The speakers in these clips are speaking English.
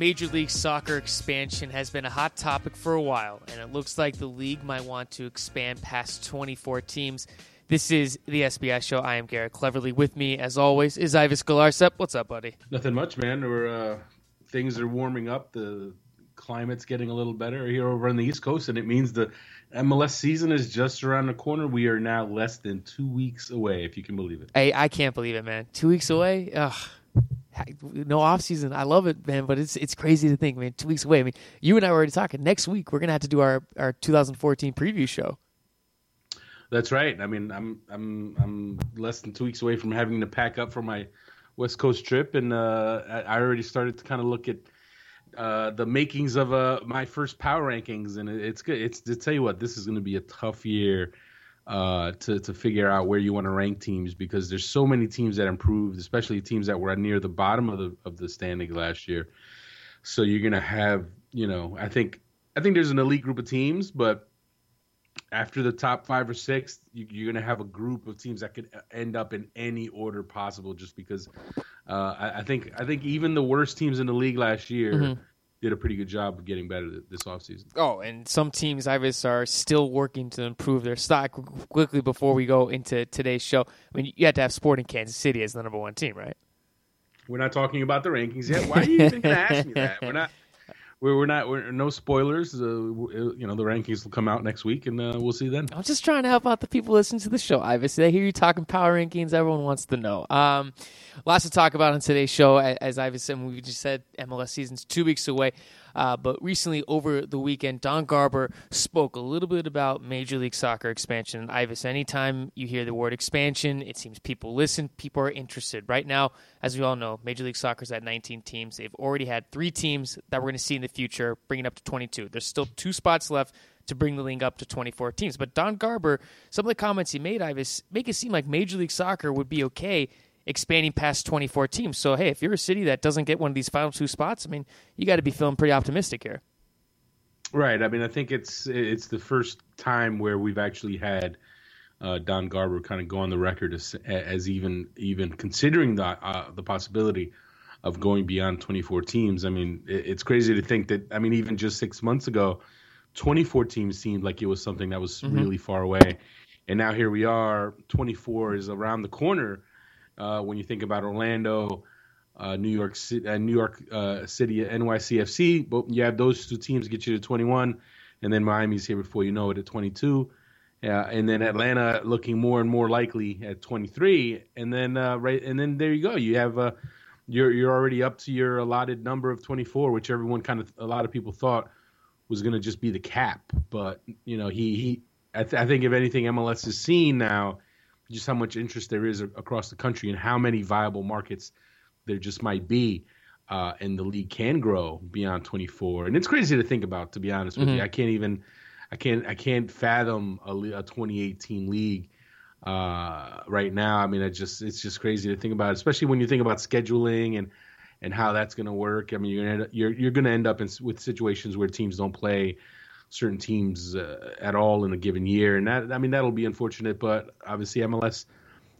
Major League Soccer expansion has been a hot topic for a while, and it looks like the league might want to expand past 24 teams. This is the SBI show. I am Garrett Cleverly. With me, as always, is Ives Galarcep. What's up, buddy? Nothing much, man. We're, uh, things are warming up. The climate's getting a little better here over on the East Coast, and it means the MLS season is just around the corner. We are now less than two weeks away, if you can believe it. Hey, I can't believe it, man. Two weeks away? Ugh. No off season. I love it, man, but it's it's crazy to think, man. Two weeks away. I mean, you and I were already talking. Next week, we're gonna have to do our, our 2014 preview show. That's right. I mean, I'm I'm I'm less than two weeks away from having to pack up for my West Coast trip, and uh, I already started to kind of look at uh, the makings of uh, my first power rankings, and it's good. It's to tell you what, this is going to be a tough year uh, to to figure out where you want to rank teams because there's so many teams that improved, especially teams that were near the bottom of the of the standing last year. So you're to have, you know, I think I think there's an elite group of teams, but after the top five or six, you, are to have a group of teams that could end up in any order possible. Just because uh, I, I, think I think even the worst teams in the league last year mm-hmm. Did a pretty good job of getting better this offseason. Oh, and some teams, Ives, are still working to improve their stock. Quickly before we go into today's show, I mean, you have to have Sporting Kansas City as the number one team, right? We're not talking about the rankings yet. Why are you even going to ask me that? We're not we're, not we're no spoilers. Uh, you know the rankings will come out next week, and uh, we'll see then. I'm just trying to help out the people listening to the show. Obviously, they hear you talking power rankings. Everyone wants to know. Um, lots to talk about on today's show. As Ives said, we just said MLS season's two weeks away. Uh, but recently, over the weekend, Don Garber spoke a little bit about Major League Soccer expansion. And Ives, anytime you hear the word expansion, it seems people listen, people are interested. Right now, as we all know, Major League Soccer's at 19 teams. They've already had three teams that we're going to see in the future, bringing up to 22. There's still two spots left to bring the league up to 24 teams. But Don Garber, some of the comments he made, Ives, make it seem like Major League Soccer would be okay expanding past 24 teams. So, hey, if you're a city that doesn't get one of these final two spots, I mean, you got to be feeling pretty optimistic here. Right. I mean, I think it's it's the first time where we've actually had uh, Don Garber kind of go on the record as, as even even considering the uh, the possibility of going beyond 24 teams. I mean, it's crazy to think that. I mean, even just six months ago, 24 teams seemed like it was something that was mm-hmm. really far away, and now here we are. 24 is around the corner uh, when you think about Orlando, uh, New York City, uh, New York uh, City, NYCFC. But you have those two teams get you to 21, and then Miami's here before you know it at 22. Yeah, and then Atlanta looking more and more likely at 23, and then uh, right, and then there you go. You have uh, you're you're already up to your allotted number of 24, which everyone kind of a lot of people thought was going to just be the cap. But you know, he he I, th- I think if anything, MLS is seeing now just how much interest there is across the country and how many viable markets there just might be. Uh, and the league can grow beyond 24. And it's crazy to think about, to be honest with mm-hmm. you. I can't even, I can't, I can't fathom a, a 2018 league uh, right now. I mean, it just, it's just crazy to think about, especially when you think about scheduling and and how that's going to work. I mean, you're gonna, you're you're going to end up in, with situations where teams don't play certain teams uh, at all in a given year, and that I mean that'll be unfortunate. But obviously MLS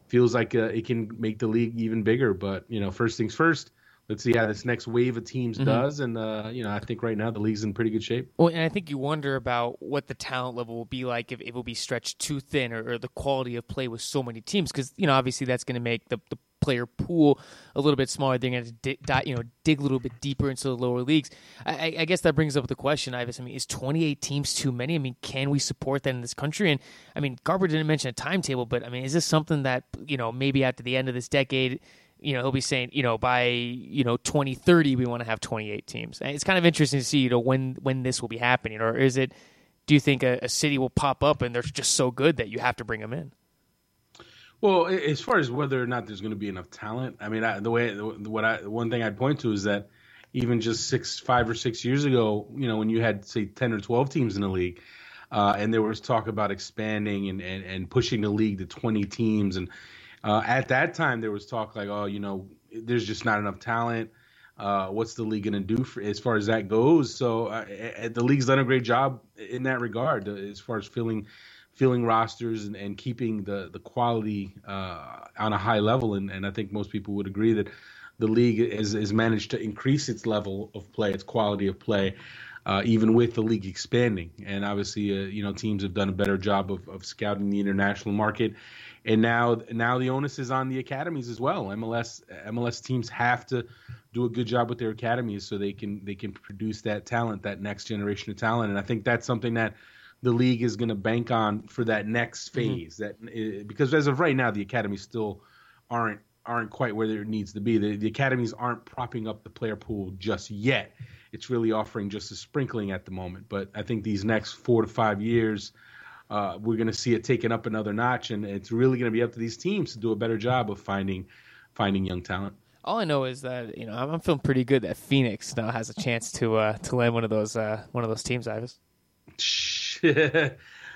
feels like uh, it can make the league even bigger. But you know, first things first. Let's see how this next wave of teams mm-hmm. does, and uh, you know, I think right now the league's in pretty good shape. Well, and I think you wonder about what the talent level will be like if it will be stretched too thin, or, or the quality of play with so many teams, because you know, obviously that's going to make the, the player pool a little bit smaller. They're going to dig, you know dig a little bit deeper into the lower leagues. I, I, guess that brings up the question, Ives. I mean, is 28 teams too many? I mean, can we support that in this country? And I mean, Garber didn't mention a timetable, but I mean, is this something that you know maybe after the end of this decade? You know, he'll be saying, you know, by you know 2030, we want to have 28 teams. And it's kind of interesting to see, you know, when when this will be happening, or is it? Do you think a, a city will pop up and they're just so good that you have to bring them in? Well, as far as whether or not there's going to be enough talent, I mean, I, the way what I one thing I'd point to is that even just six, five or six years ago, you know, when you had say ten or twelve teams in the league, uh, and there was talk about expanding and, and, and pushing the league to twenty teams, and uh, at that time there was talk like, oh, you know, there's just not enough talent. Uh, what's the league going to do for, as far as that goes? So uh, the league's done a great job in that regard, uh, as far as filling filling rosters and, and keeping the the quality uh, on a high level. And, and I think most people would agree that the league has, has managed to increase its level of play, its quality of play, uh, even with the league expanding. And obviously, uh, you know, teams have done a better job of, of scouting the international market. And now, now the onus is on the academies as well. MLS MLS teams have to do a good job with their academies so they can they can produce that talent, that next generation of talent. And I think that's something that the league is going to bank on for that next mm-hmm. phase. Mm-hmm. That because as of right now, the academies still aren't aren't quite where it needs to be. The, the academies aren't propping up the player pool just yet. It's really offering just a sprinkling at the moment. But I think these next four to five years, uh, we're going to see it taken up another notch, and it's really going to be up to these teams to do a better job of finding finding young talent. All I know is that you know I'm, I'm feeling pretty good that Phoenix now has a chance to uh, to land one of those uh, one of those teams, Ives.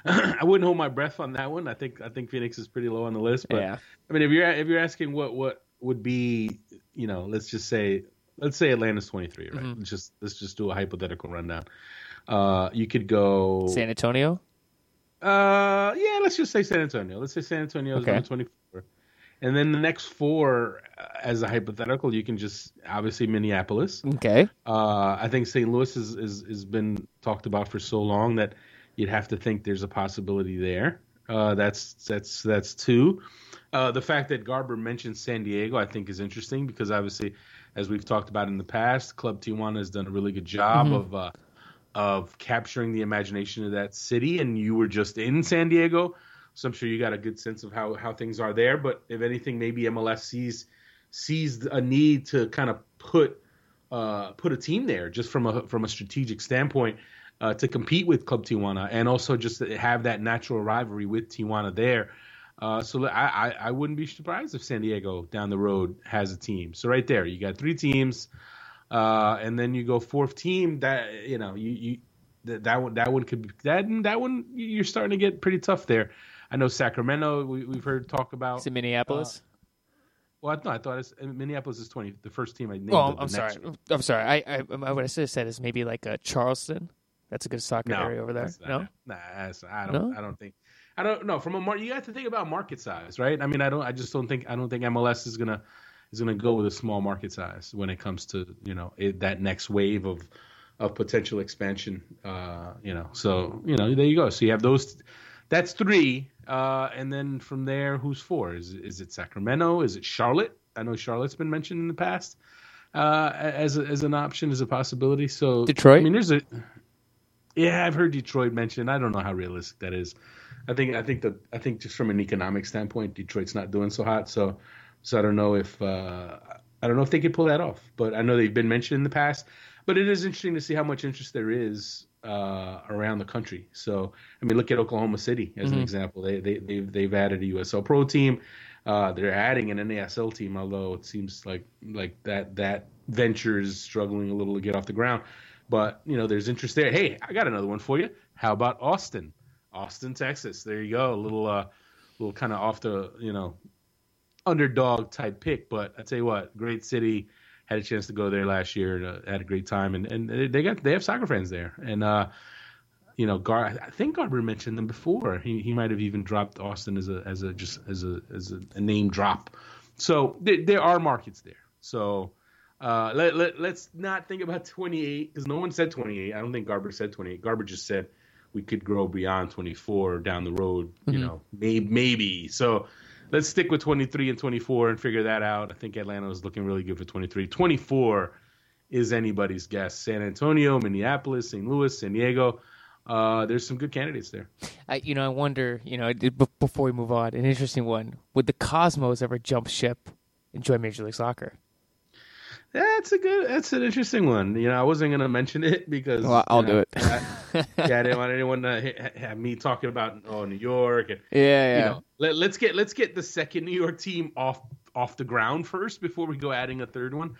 I wouldn't hold my breath on that one. I think I think Phoenix is pretty low on the list. But yeah. I mean, if you're if you're asking what what would be, you know, let's just say let's say Atlanta's 23, right? Mm-hmm. Let's just let's just do a hypothetical rundown. Uh, you could go San Antonio. Uh, yeah, let's just say San Antonio. Let's say San Antonio is okay. number 24. And then the next four, uh, as a hypothetical, you can just obviously Minneapolis. Okay. Uh, I think St. Louis is, is has been talked about for so long that you'd have to think there's a possibility there. Uh, that's that's that's two. Uh, the fact that Garber mentioned San Diego, I think, is interesting because obviously, as we've talked about in the past, Club Tijuana has done a really good job mm-hmm. of uh, of capturing the imagination of that city. And you were just in San Diego, so I'm sure you got a good sense of how how things are there. But if anything, maybe MLS sees sees a need to kind of put uh, put a team there just from a from a strategic standpoint uh, to compete with Club Tijuana and also just have that natural rivalry with Tijuana there. Uh, so I, I, I wouldn't be surprised if San Diego down the road has a team. So right there, you got three teams, uh, and then you go fourth team. That you know you, you that, that one that one could be that that one you're starting to get pretty tough there. I know Sacramento. We, have heard talk about. Is it Minneapolis? Uh, well, no, I thought it's, Minneapolis is twenty. The first team I named. Well, I'm sorry. I'm sorry. I, I what I should have said is maybe like a Charleston. That's a good soccer no, area over there. No, nah, I don't. No? I don't think. I don't know. From a mar- you have to think about market size, right? I mean, I don't. I just don't think. I don't think MLS is gonna is gonna go with a small market size when it comes to you know it, that next wave of of potential expansion. Uh, you know, so you know there you go. So you have those. That's three, uh, and then from there, who's four? Is is it Sacramento? Is it Charlotte? I know Charlotte's been mentioned in the past uh, as a, as an option, as a possibility. So Detroit. I mean, there's a yeah, I've heard Detroit mentioned. I don't know how realistic that is. I think I think that I think just from an economic standpoint, Detroit's not doing so hot. So so I don't know if uh, I don't know if they could pull that off. But I know they've been mentioned in the past. But it is interesting to see how much interest there is uh, around the country. So I mean, look at Oklahoma City as mm-hmm. an example. They they they've, they've added a USL Pro team. Uh, they're adding an NASL team, although it seems like like that that venture is struggling a little to get off the ground. But you know, there's interest there. Hey, I got another one for you. How about Austin? Austin, Texas. There you go. A little uh little kind of off the, you know, underdog type pick, but I tell you what, great city. Had a chance to go there last year. And, uh, had a great time, and and they got they have soccer fans there, and uh, you know, Gar. I think Garber mentioned them before. He he might have even dropped Austin as a as a just as a as a, a name drop. So there, there are markets there. So uh, let, let, let's not think about 28 because no one said 28. I don't think Garber said 28. Garber just said we could grow beyond 24 down the road, you mm-hmm. know, maybe, maybe. So let's stick with 23 and 24 and figure that out. I think Atlanta is looking really good for 23. 24 is anybody's guess. San Antonio, Minneapolis, St. Louis, San Diego. Uh, there's some good candidates there. I, you know, I wonder, you know, before we move on, an interesting one. Would the Cosmos ever jump ship and join Major League Soccer? That's a good. That's an interesting one. You know, I wasn't gonna mention it because well, I'll know, do it. I, yeah, I didn't want anyone to have me talking about oh New York and yeah, yeah. You know, let, let's get let's get the second New York team off off the ground first before we go adding a third one.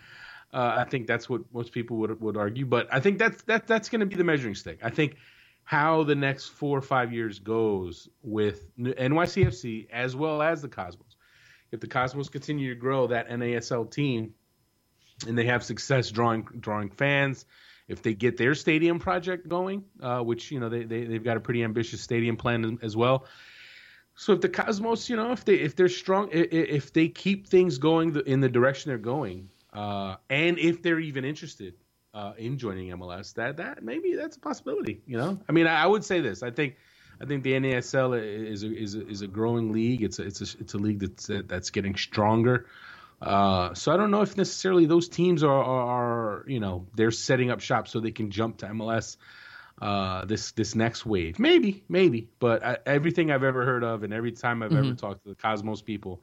Uh, I think that's what most people would would argue, but I think that's that that's going to be the measuring stick. I think how the next four or five years goes with NYCFC as well as the Cosmos. If the Cosmos continue to grow that NASL team and they have success drawing drawing fans. If they get their stadium project going, uh, which you know they, they they've got a pretty ambitious stadium plan as well. So if the Cosmos, you know, if they if they're strong, if they keep things going in the direction they're going, uh, and if they're even interested uh, in joining MLS, that that maybe that's a possibility. You know, I mean, I, I would say this. I think I think the NASL is a, is a, is a growing league. It's a, it's a, it's a league that's that's getting stronger. Uh, so I don't know if necessarily those teams are, are, you know they're setting up shop so they can jump to MLS uh, this this next wave. Maybe, maybe, but I, everything I've ever heard of and every time I've mm-hmm. ever talked to the Cosmos people,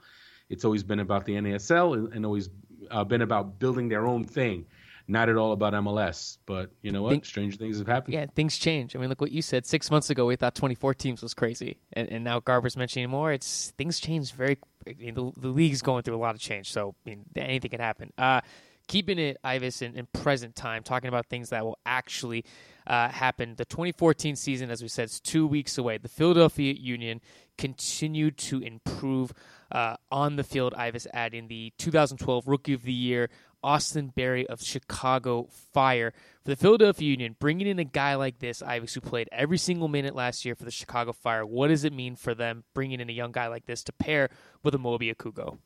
it's always been about the NASL and, and always uh, been about building their own thing not at all about MLS. But you know what? Think, Strange things have happened. Yeah, things change. I mean, look what you said. Six months ago, we thought 24 teams was crazy, and, and now Garber's mentioning more. It's things change very. I mean, the, the league's going through a lot of change, so I mean, anything can happen. Uh, keeping it, Ives, in, in, present time, talking about things that will actually uh, happen. The 2014 season, as we said, is two weeks away. The Philadelphia Union continued to improve uh, on the field. Ives adding the 2012 Rookie of the Year Austin Berry of Chicago Fire. For the Philadelphia Union, bringing in a guy like this, Ives, who played every single minute last year for the Chicago Fire, what does it mean for them bringing in a young guy like this to pair with Amobi Okugo?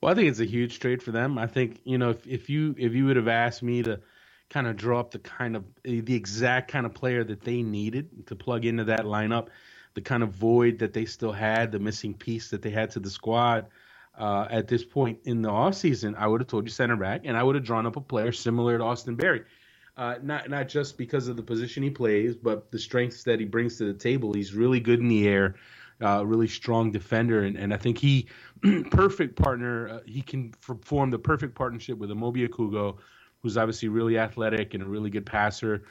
Well, I think it's a huge trade for them. I think you know if, if you if you would have asked me to kind of draw up the kind of the exact kind of player that they needed to plug into that lineup, the kind of void that they still had, the missing piece that they had to the squad uh, at this point in the offseason, I would have told you center back, and I would have drawn up a player similar to Austin Berry. Uh, not not just because of the position he plays, but the strengths that he brings to the table. He's really good in the air, uh, really strong defender, and, and I think he perfect partner. Uh, he can form the perfect partnership with Amobi Okugo, who's obviously really athletic and a really good passer.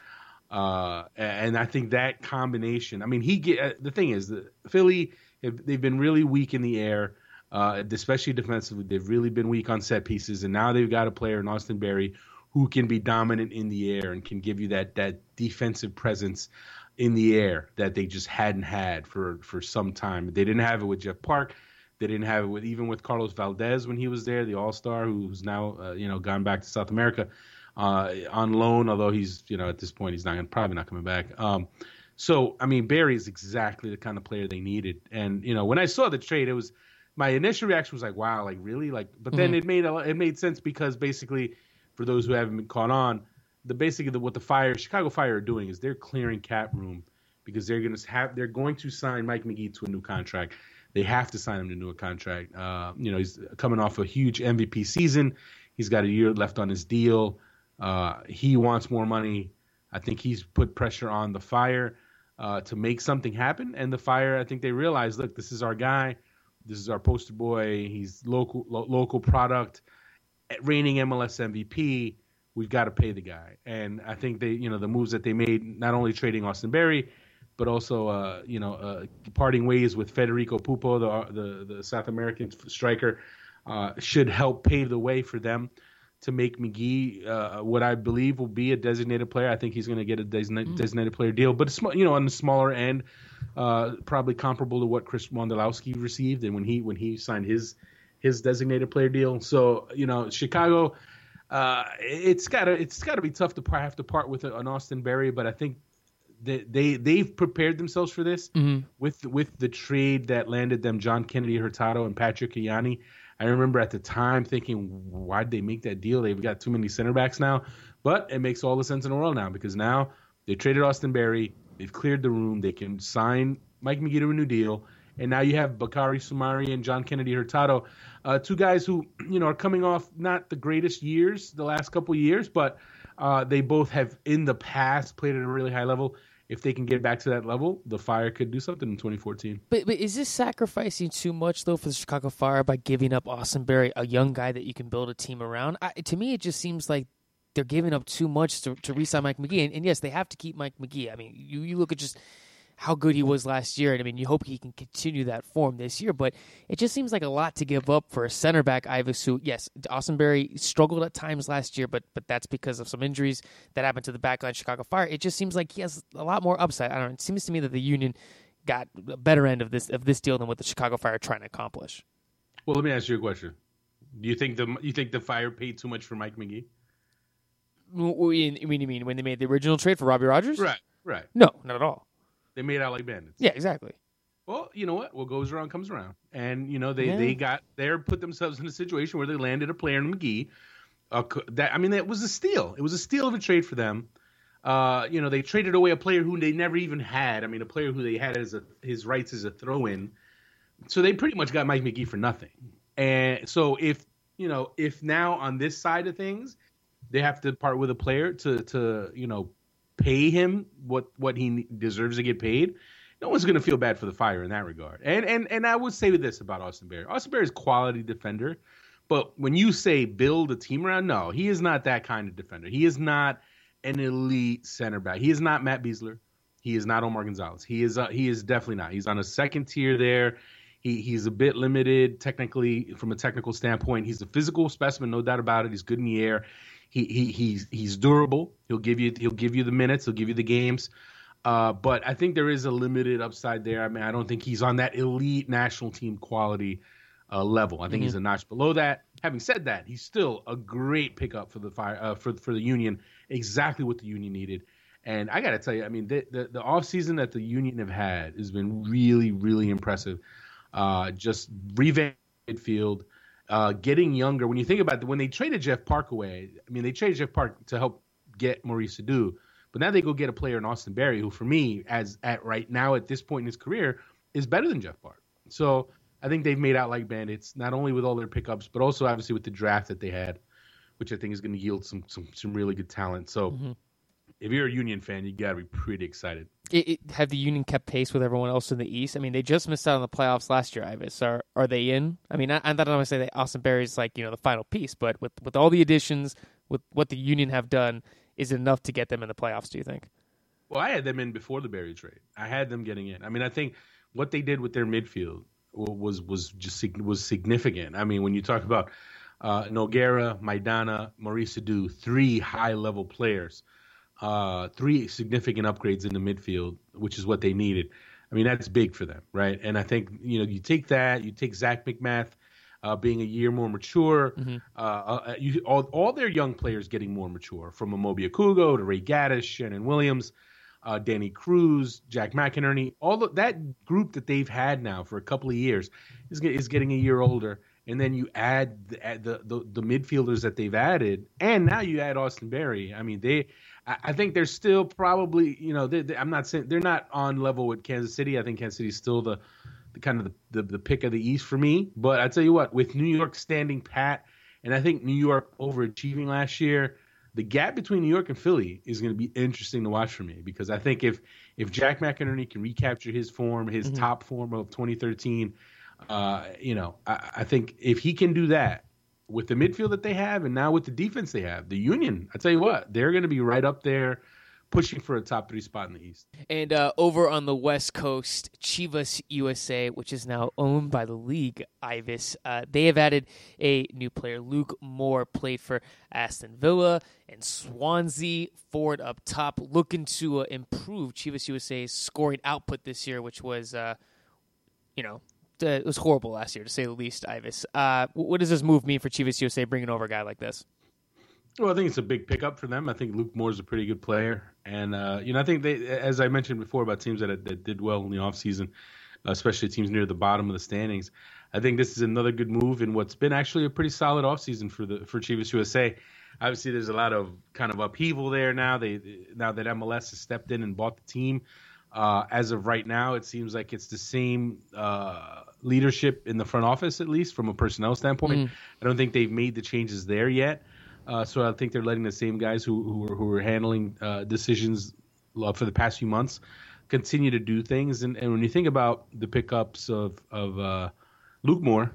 Uh, and I think that combination. I mean, he get uh, the thing is the Philly. They've been really weak in the air uh, especially defensively. They've really been weak on set pieces, and now they've got a player in Austin Berry who can be dominant in the air and can give you that that defensive presence in the air that they just hadn't had for for some time. They didn't have it with Jeff Parke. They didn't have it with even with Carlos Valdés when he was there, the All Star, who's now uh, you know gone back to South America uh, on loan. Although he's you know at this point he's not probably not coming back. Um, so I mean Berry is exactly the kind of player they needed. And you know when I saw the trade, it was my initial reaction was like, wow, like really, like. But then mm-hmm. it made a, it made sense because basically, for those who haven't been caught on, the basically the, what the fire Chicago Fire are doing is they're clearing cap room because they're going to have they're going to sign Mike Magee to a new contract. They have to sign him to a new contract. Uh, you know, he's coming off a huge MVP season. He's got a year left on his deal. Uh, he wants more money. I think he's put pressure on the Fire uh, to make something happen. And the Fire, I think they realize, look, this is our guy. This is our poster boy. He's local lo- local product, reigning MLS MVP. We've got to pay the guy, and I think they, you know, the moves that they made, not only trading Austin Berry, but also, uh, you know, uh, parting ways with Federico Puppo, the the, the South American striker, uh, should help pave the way for them to make Magee uh, what I believe will be a designated player. I think he's going to get a designated, mm. designated player deal, but you know on the smaller end, uh, probably comparable to what Chris Wondolowski received and when he when he signed his his designated player deal. So you know Chicago, uh, it's gotta it's gotta be tough to have to part with an Austin Berry, but I think they, they they've prepared themselves for this mm-hmm. with with the trade that landed them John Kennedy Hurtado and Patrick Ianni. I remember at the time thinking, why'd they make that deal? They've got too many center backs now. But it makes all the sense in the world now because now they traded Austin Berry. They've cleared the room. They can sign Mike Magee to a new deal. And now you have Bakary Soumaré and John Kennedy Hurtado, uh, two guys who you know are coming off not the greatest years the last couple years, but uh, they both have in the past played at a really high level if they can get back to that level, the Fire could do something in 2014. But, but is this sacrificing too much though for the Chicago Fire by giving up Austin Berry, a young guy that you can build a team around? I, to me, it just seems like they're giving up too much to, to re-sign Mike Magee. And, and, yes, they have to keep Mike Magee. I mean, you, you look at just how good he was last year. And I mean, you hope he can continue that form this year, but it just seems like a lot to give up for a center back, Ivisu. Yes, Austin Berry struggled at times last year, but but that's because of some injuries that happened to the back backline Chicago Fire. It just seems like he has a lot more upside. I don't know. It seems to me that the Union got a better end of this of this deal than what the Chicago Fire are trying to accomplish. Well, let me ask you a question. Do you think the you think the Fire paid too much for Mike Magee? What do you mean when they made the original trade for Robbie Rogers? Right, right. No, not at all. They made out like bandits. Yeah, exactly. Well, you know what? What goes around comes around, and you know they yeah. they got they put themselves in a situation where they landed a player in Magee. Uh, that I mean, that was a steal. It was a steal of a trade for them. Uh, you know, they traded away a player who they never even had. I mean, a player who they had as a, his rights as a throw-in. So they pretty much got Mike Magee for nothing. And so if you know, if now on this side of things, they have to part with a player to to you know pay him what what he deserves to get paid, no one's going to feel bad for the fire in that regard. And and and I would say this about Austin Berry: Austin Berry is quality defender, but when you say build a team around, no, he is not that kind of defender. He is not an elite center back. He is not Matt Besler. He is not Omar Gonzalez. He is uh, he is definitely not. He's on a second tier there. He he's a bit limited technically from a technical standpoint. He's a physical specimen, no doubt about it. He's good in the air. He he he's he's durable. He'll give you he'll give you the minutes. He'll give you the games. Uh, but I think there is a limited upside there. I mean, I don't think he's on that elite national team quality uh, level. I think mm-hmm. he's a notch below that. Having said that, he's still a great pickup for the fire uh, for for the Union. Exactly what the Union needed. And I got to tell you, I mean, the, the the off season that the Union have had has been really really impressive. Uh, just revamp midfield, uh, getting younger. When you think about it, when they traded Jeff Parke away, I mean, they traded Jeff Parke to help get Maurice Edu. But now they go get a player in Austin Berry, who for me, as at right now at this point in his career, is better than Jeff Parke. So I think they've made out like bandits, not only with all their pickups, but also obviously with the draft that they had, which I think is going to yield some some some really good talent. So mm-hmm. if you're a Union fan, you got to be pretty excited. It, it, have the Union kept pace with everyone else in the East? I mean, they just missed out on the playoffs last year. Ives, are are they in? I mean, I, I don't want to say that Austin Berry's like you know the final piece, but with with all the additions, with what the Union have done, is enough to get them in the playoffs? Do you think? Well, I had them in before the Berry trade. I had them getting in. I mean, I think what they did with their midfield was was just was significant. I mean, when you talk about uh, Nogueira, Maidana, Maurice Edu, three high level players, uh, three significant upgrades in the midfield, which is what they needed. I mean, that's big for them, right? And I think you know you take that, you take Zac MacMath uh, being a year more mature. Mm-hmm. Uh, uh, you, all, all their young players getting more mature, from Amobi Okugo to Ray Gaddis, Sheanon Williams, uh, Danny Cruz, Jack McInerney. All the, that group that they've had now for a couple of years is, is getting a year older. And then you add the, the, the, the midfielders that they've added, and now you add Austin Berry. I mean, they I think they're still probably, you know, they, they, I'm not saying they're not on level with Kansas City. I think Kansas City is still the the kind of the, the, the pick of the East for me. But I tell you what, with New York standing pat, and I think New York overachieving last year, the gap between New York and Philly is going to be interesting to watch for me because I think if if Jack McInerney can recapture his form, his mm-hmm. top form of 2013, uh, you know, I, I, think if he can do that with the midfield that they have and now with the defense they have, the Union, I tell you what, they're going to be right up there pushing for a top three spot in the East. And uh, over on the West Coast, Chivas USA, which is now owned by the league, Ives, uh, they have added a new player. Luke Moore played for Aston Villa and Swansea. Forward up top, looking to uh, improve Chivas USA's scoring output this year, which was, uh, you know, it was horrible last year to say the least. Ives, uh, what does this move mean for Chivas USA bringing over a guy like this? Well, I think it's a big pickup for them. I think Luke Moore's a pretty good player, and uh, you know, I think they, as I mentioned before about teams that that did well in the offseason, especially teams near the bottom of the standings. I think this is another good move in what's been actually a pretty solid offseason for the for Chivas USA. Obviously, there's a lot of kind of upheaval there now. They now that MLS has stepped in and bought the team. Uh, as of right now, it seems like it's the same uh, leadership in the front office, at least from a personnel standpoint. Mm. I don't think they've made the changes there yet. Uh, so I think they're letting the same guys who who are, who are handling uh, decisions uh, for the past few months continue to do things. And, and when you think about the pickups of of uh, Luke Moore,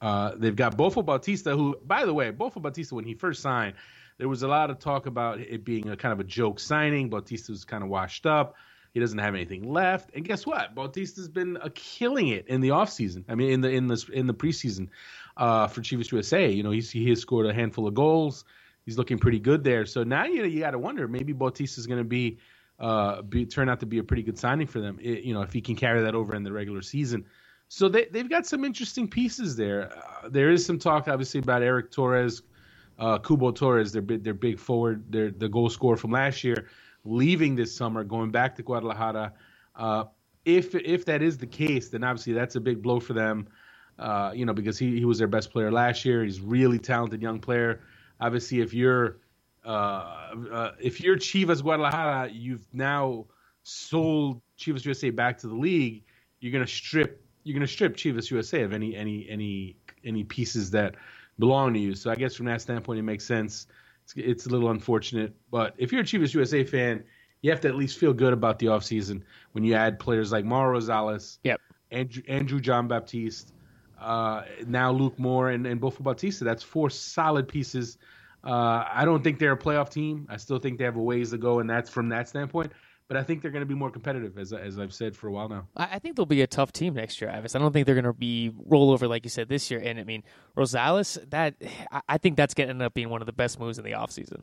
uh, they've got Bofo Bautista, who, by the way, Bofo Bautista when he first signed, there was a lot of talk about it being a kind of a joke signing. Bautista was kind of washed up. He doesn't have anything left. And guess what? Bautista's been uh, killing it in the offseason. I mean, in the in the in the preseason uh, for Chivas USA. You know, he's, he has scored a handful of goals. He's looking pretty good there. So now you you got to wonder maybe Bautista is going to be uh, be turn out to be a pretty good signing for them. It, you know, if he can carry that over in the regular season. So they they've got some interesting pieces there. Uh, there is some talk, obviously, about Erick Torres, uh, Cubo Torres, their their big forward, their the goal scorer from last year leaving this summer, going back to Guadalajara. Uh, if if that is the case, then obviously that's a big blow for them. Uh, you know, because he, he was their best player last year. He's really talented young player. obviously, if you're uh, uh, if you're Chivas Guadalajara, you've now sold Chivas USA back to the league. You're gonna strip you're gonna strip Chivas USA of any any any any pieces that belong to you. So I guess from that standpoint, it makes sense. It's, it's a little unfortunate, but if you're a Chivas USA fan, you have to at least feel good about the offseason when you add players like Mauro Rosales, yep, Andrew, Andrew Jean-Baptiste, uh, now Luke Moore and, and Bofo Bautista. That's four solid pieces. Uh, I don't think they're a playoff team. I still think they have a ways to go, and that's from that standpoint but I think they're going to be more competitive, as as I've said for a while now. I think they'll be a tough team next year, Ives. I don't think they're going to be rollover like you said this year. And I mean, Rosales, that I think that's going to end up being one of the best moves in the offseason.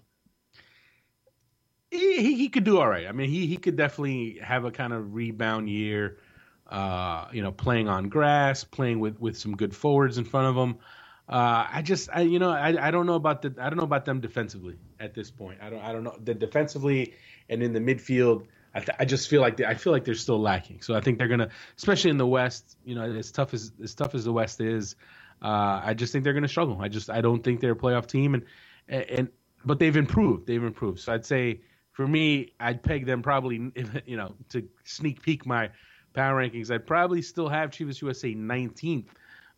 He, he, he could do all right. I mean, he he could definitely have a kind of rebound year. Uh, you know, playing on grass, playing with with some good forwards in front of him. Uh, I just, I, you know, I, I don't know about the, I don't know about them defensively at this point. I don't, I don't know the defensively and in the midfield. I, th- I just feel like they, I feel like they're still lacking. So I think they're gonna, especially in the West. You know, as tough as as tough as the West is, uh, I just think they're gonna struggle. I just I don't think they're a playoff team, and and but they've improved. They've improved. So I'd say for me, I'd peg them probably, you know, to sneak peek my power rankings. I'd probably still have Chivas USA 19th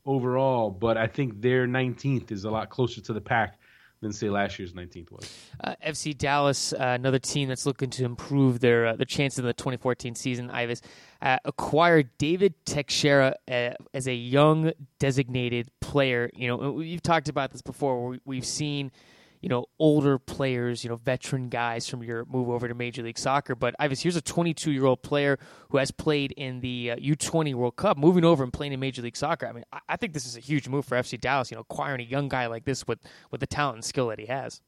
overall, but I think their 19th is a lot closer to the pack than say last year's 19th was. Uh, FC Dallas, uh, another team that's looking to improve their uh, their chances in the 2014 season. Ives uh, acquired David Teixeira uh, as a young designated player. You know, we've talked about this before. we've seen you know, older players, you know, veteran guys from Europe move over to Major League Soccer. But Ives, here's a 22 year old player who has played in the uh, U20 World Cup, moving over and playing in Major League Soccer. I mean, I, I think this is a huge move for FC Dallas. You know, acquiring a young guy like this with with the talent and skill that he has.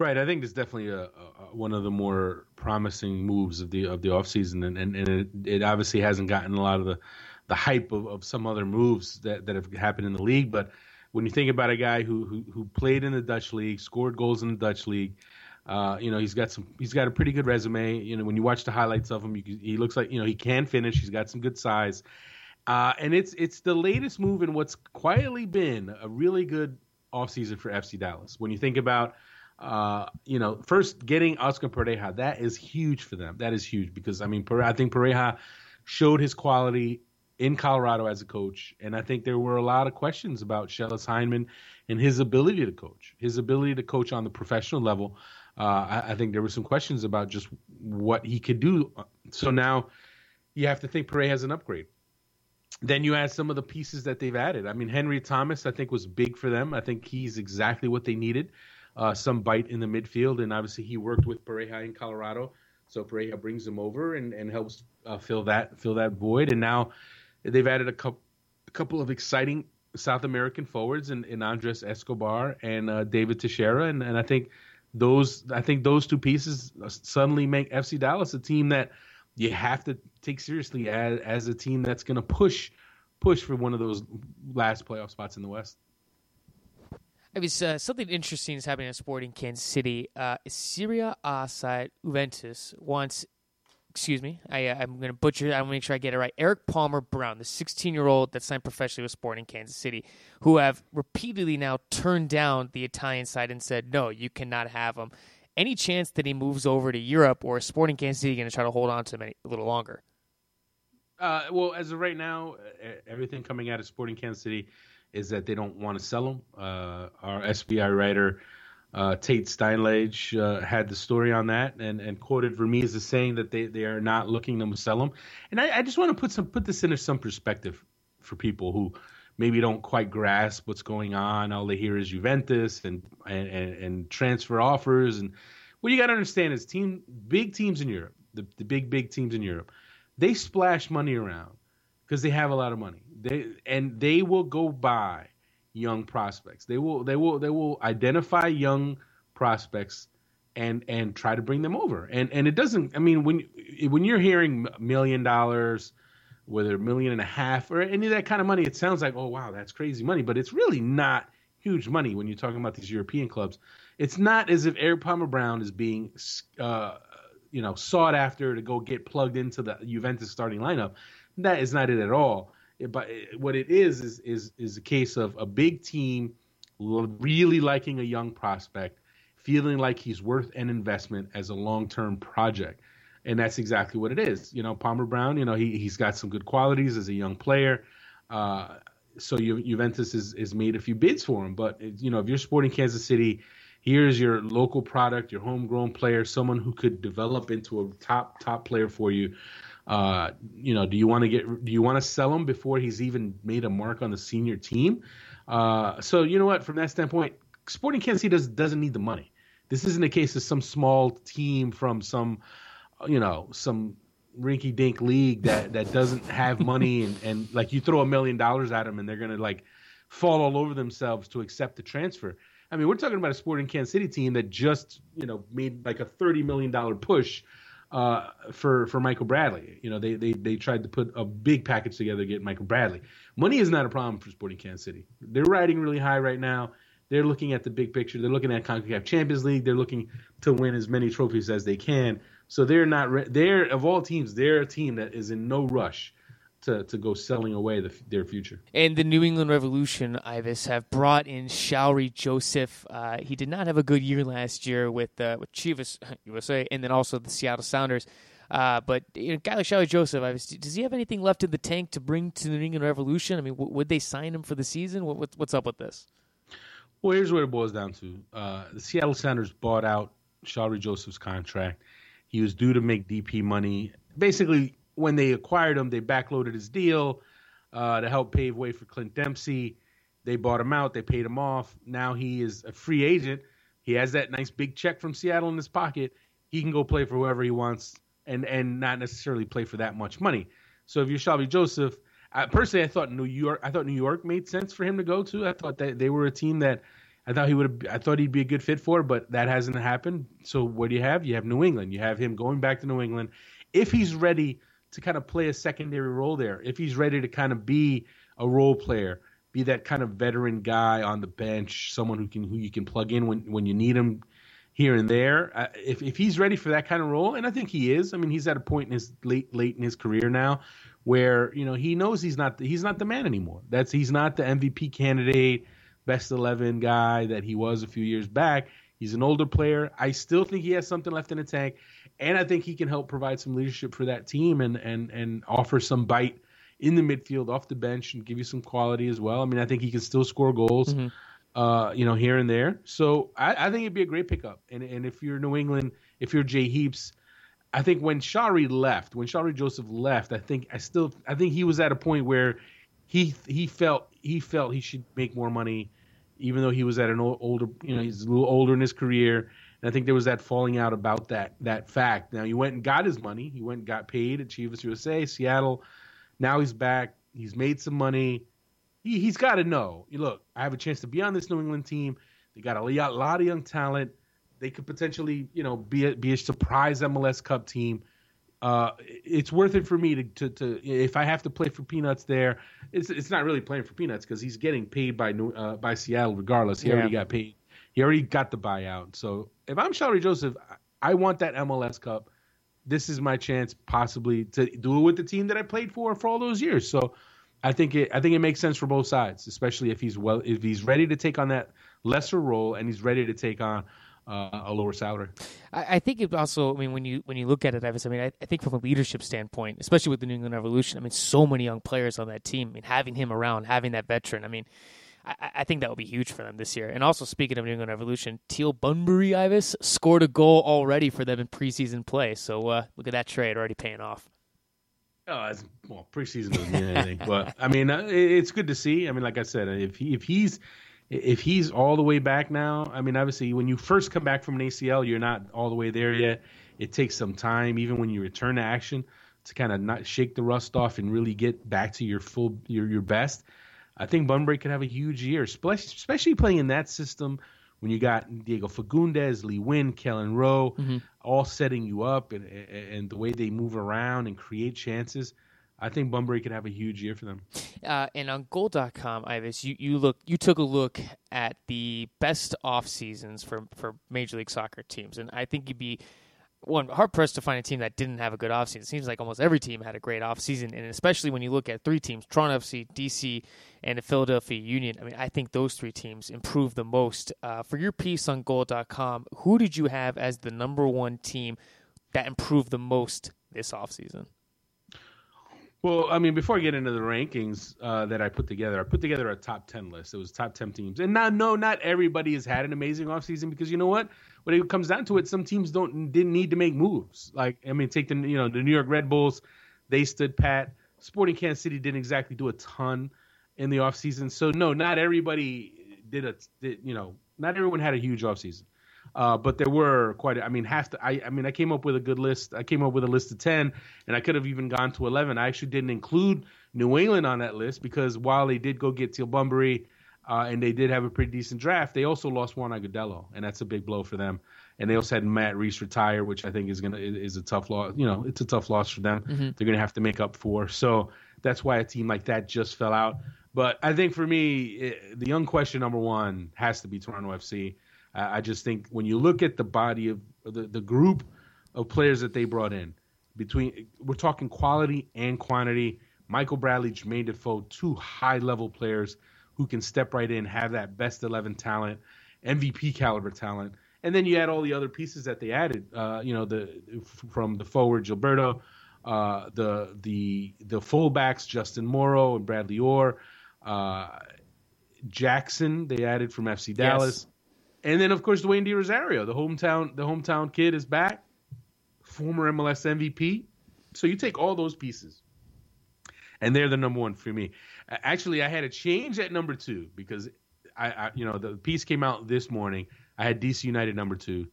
Right, I think it's definitely a, a, one of the more promising moves of the of the offseason, and and, and it, it obviously hasn't gotten a lot of the the hype of, of some other moves that, that have happened in the league, but when you think about a guy who who, who played in the Dutch league, scored goals in the Dutch league, uh, you know he's got some he's got a pretty good resume. You know when you watch the highlights of him, you, he looks like you know he can finish. He's got some good size, uh, and it's it's the latest move in what's quietly been a really good offseason for FC Dallas. When you think about uh, you know, first getting Oscar Pareja, that is huge for them. That is huge because I mean, I think Pareja showed his quality in Colorado as a coach, and I think there were a lot of questions about Schellas Hyndman and his ability to coach, his ability to coach on the professional level. Uh, I, I, think there were some questions about just what he could do. So now you have to think Pareja's an upgrade. Then you add some of the pieces that they've added. I mean, Henry Thomas, I think, was big for them. I think he's exactly what they needed. Uh, some bite in the midfield, and obviously he worked with Pareja in Colorado, so Pareja brings him over and, and helps uh, fill that fill that void. And now They've added a couple, a couple of exciting South American forwards in, in Andres Escobar and uh, David Teixeira, and, and I think those I think those two pieces suddenly make FC Dallas a team that you have to take seriously as, as a team that's going to push push for one of those last playoff spots in the West. It was uh, something interesting is happening at Sporting Kansas City. Uh, Serie A Juventus wants excuse me, I, uh, I'm going to butcher it. I want to make sure I get it right. Erik Palmer-Brown, the 16 year old that signed professionally with Sporting Kansas City, who have repeatedly now turned down the Italian side and said, no, you cannot have him. Any chance that he moves over to Europe or Sporting Kansas City going to try to hold on to him a little longer? Uh, well, as of right now, everything coming out of Sporting Kansas City is that they don't want to sell him. Uh, our SBI writer uh, Tate Steinlage uh, had the story on that and, and quoted Vermes as saying that they, they are not looking to sell him. And I, I just want to put some put this into some perspective for people who maybe don't quite grasp what's going on. All they hear is Juventus and and, and, and transfer offers. And what you got to understand is team big teams in Europe, the, the big big teams in Europe, they splash money around because they have a lot of money. They and they will go buy young prospects. They will they will they will identify young prospects and and try to bring them over. And and it doesn't. I mean, when when you're hearing million dollars, whether a million and a half or any of that kind of money, it sounds like oh wow that's crazy money, but it's really not huge money when you're talking about these European clubs. It's not as if Erik Palmer-Brown is being uh, you know sought after to go get plugged into the Juventus starting lineup. That is not it at all Eh, but eh, what it is is is is a case of a big team really liking a young prospect, feeling like he's worth an investment as a long term project. And that's exactly what it is. You know, Palmer-Brown, you know, he, he's got some good qualities as a young player. Uh, so Ju- Juventus has, has made a few bids for him. But, eh, you know, if you're sporting Kansas City, here's your local product, your homegrown player, someone who could develop into a top, top player for you. Uh, you know, do you want to get, do you want to sell him before he's even made a mark on the senior team? Uh, so you know what? From that standpoint, Sporting Kansas City does, doesn't need the money. This isn't a case of some small team from some, you know, some rinky dink league that, that doesn't have money and, and like you throw a million dollars at them and they're gonna like fall all over themselves to accept the transfer. I mean, we're talking about a Sporting Kansas City team that just you know made like a thirty million dollar push uh, for for Michael Bradley. You know, they, they they tried to put a big package together to get Michael Bradley. Money is not a problem for Sporting Kansas City. They're riding really high right now. They're looking at the big picture. They're looking at CONCACAF Champions League. They're looking to win as many trophies as they can. So they're not re- they're of all teams, they're a team that is in no rush to, to go selling away the, their future. And the New England Revolution, Ives, have brought in Shalrie Joseph. Uh, he did not have a good year last year with uh, with Chivas USA, and then also the Seattle Sounders. Uh, but you know, guy like Shalrie Joseph, does he have anything left in the tank to bring to the New England Revolution? I mean, w- would they sign him for the season? What, what, what's up with this? Well, here's what it boils down to: uh, the Seattle Sounders bought out Shalrie Joseph's contract. He was due to make DP money. Basically, when they acquired him, they backloaded his deal uh, to help pave way for Clint Dempsey. They bought him out. They paid him off. Now he is a free agent. He has that nice big check from Seattle in his pocket. He can go play for whoever he wants and and not necessarily play for that much money. So if you're Shalrie Joseph, I, personally, I thought New York. I thought New York made sense for him to go to. I thought that they were a team that I thought he would. I thought he'd be a good fit for, but that hasn't happened. So what do you have? You have New England. You have him going back to New England if he's ready to kind of play a secondary role there. If he's ready to kind of be a role player, be that kind of veteran guy on the bench, someone who can who you can plug in when when you need him here and there. Uh, if if he's ready for that kind of role, and I think he is. I mean, he's at a point in his late late in his career now where you know he knows he's not he's not the man anymore. That's he's not the MVP candidate, best eleven guy that he was a few years back. He's an older player. I still think he has something left in the tank, and I think he can help provide some leadership for that team and and and offer some bite in the midfield off the bench and give you some quality as well. I mean, I think he can still score goals. Mm-hmm uh, you know, here and there. So I, I, think it'd be a great pickup. And and if you're New England, if you're Jay Heaps, I think when Shalrie left, when Shalrie Joseph left, I think I still I think he was at a point where he he felt he felt he should make more money, even though he was at an old, older you know he's a little older in his career. And I think there was that falling out about that that fact. Now he went and got his money. He went and got paid at Chivas USA, Seattle. Now he's back. He's made some money he, he's got to know. Look, I have a chance to be on this New England team. They got a lot of young talent. They could potentially, you know, be a, be a surprise MLS Cup team. Uh, it's worth it for me to, to, to, if I have to play for peanuts there. It's it's not really playing for peanuts because he's getting paid by New, uh, by Seattle regardless. He yeah. already got paid. He already got the buyout. So if I'm Shalrie Joseph, I want that MLS Cup. This is my chance possibly to do it with the team that I played for for all those years. So I think it I think it makes sense for both sides, especially if he's well if he's ready to take on that lesser role and he's ready to take on uh, a lower salary. I, I, think it also. I mean, when you when you look at it, I mean, I, I, think from a leadership standpoint, especially with the New England Revolution, I mean, so many young players on that team. I mean, having him around, having that veteran. I mean. I, I think that will be huge for them this year. And also, speaking of New England Revolution, Teal Bunbury Ives scored a goal already for them in preseason play. So uh, look at that trade already paying off. Oh, it's, well, preseason doesn't mean anything, but I mean, uh, it's good to see. I mean, like I said, if he, if he's if he's all the way back now, I mean, obviously, when you first come back from an ACL, you're not all the way there yet. It takes some time, even when you return to action, to kind of not shake the rust off and really get back to your full your your best. I think Bunbury could have a huge year, especially playing in that system when you got Diego Fagundez, Lee Nguyen, Kelyn Rowe, mm-hmm. all setting you up, and, and the way they move around and create chances, I think Bunbury could have a huge year for them. Uh, and on Goal.com, Ives, you, you look you took a look at the best off seasons for for Major League Soccer teams, and I think you'd be one hard pressed to find a team that didn't have a good offseason. It seems like almost every team had a great offseason, and especially when you look at three teams, Toronto FC, DC, and the Philadelphia Union. I mean, I think those three teams improved the most. Uh, for your piece on goal.com, who did you have as the number one team that improved the most this offseason? Well, I mean, before I get into the rankings uh, that I put together, I put together a top 10 list. It was top 10 teams. And now, no, not everybody has had an amazing offseason because you know what? When it comes down to it, some teams don't didn't need to make moves. Like, I mean, take the, you know, the New York Red Bulls, they stood pat. Sporting Kansas City didn't exactly do a ton in the offseason. So, no, not everybody did a, did, you know, not everyone had a huge offseason. Uh, but there were quite. I mean, half. The, I, I mean, I came up with a good list. I came up with a list of ten, and I could have even gone to eleven. I actually didn't include New England on that list because while they did go get Teal Bunbury, uh, and they did have a pretty decent draft, they also lost Juan Agudelo, and that's a big blow for them. And they also had Matt Reis retire, which I think is gonna is a tough loss. You know, it's a tough loss for them. Mm-hmm. They're gonna have to make up for. So that's why a team like that just fell out. But I think for me, it, the young question number one has to be Toronto FC. I just think when you look at the body of the, the group of players that they brought in, between we're talking quality and quantity. Michael Bradley, Jermaine Defoe, two high level players who can step right in, have that best eleven talent, MVP caliber talent, and then you add all the other pieces that they added. Uh, you know, the from the forward Gilberto, uh, the the the fullbacks Justin Morrow and Bradley Orr, uh, Jackson they added from FC Dallas. Yes. And then of course Dwayne De Rosario, the hometown the hometown kid is back, former MLS MVP. So you take all those pieces, and they're the number one for me. Actually, I had a change at number two because I, I you know the piece came out this morning. I had DC United number two,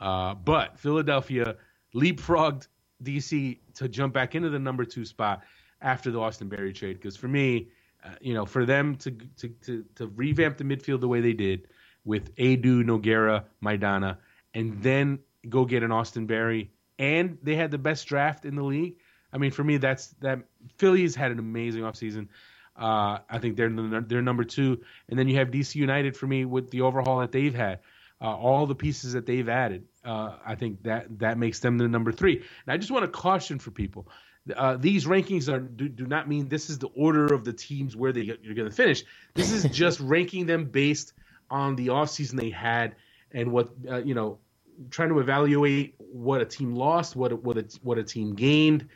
uh, but Philadelphia leapfrogged DC to jump back into the number two spot after the Austin Berry trade. Because for me, uh, you know, for them to, to to to revamp the midfield the way they did with Edu, Nogueira, Maidana, and then go get an Austin Berry. And they had the best draft in the league. I mean, for me, that's that. Phillies had an amazing offseason. Uh, I think they're they're number two, and then you have DC United for me with the overhaul that they've had, uh, all the pieces that they've added. Uh, I think that that makes them the number three. And I just want to caution for people: uh, these rankings are do, do, not mean this is the order of the teams where they you're going to finish. This is just ranking them based on the offseason they had and what uh, you know trying to evaluate what a team lost what what a, what a team gained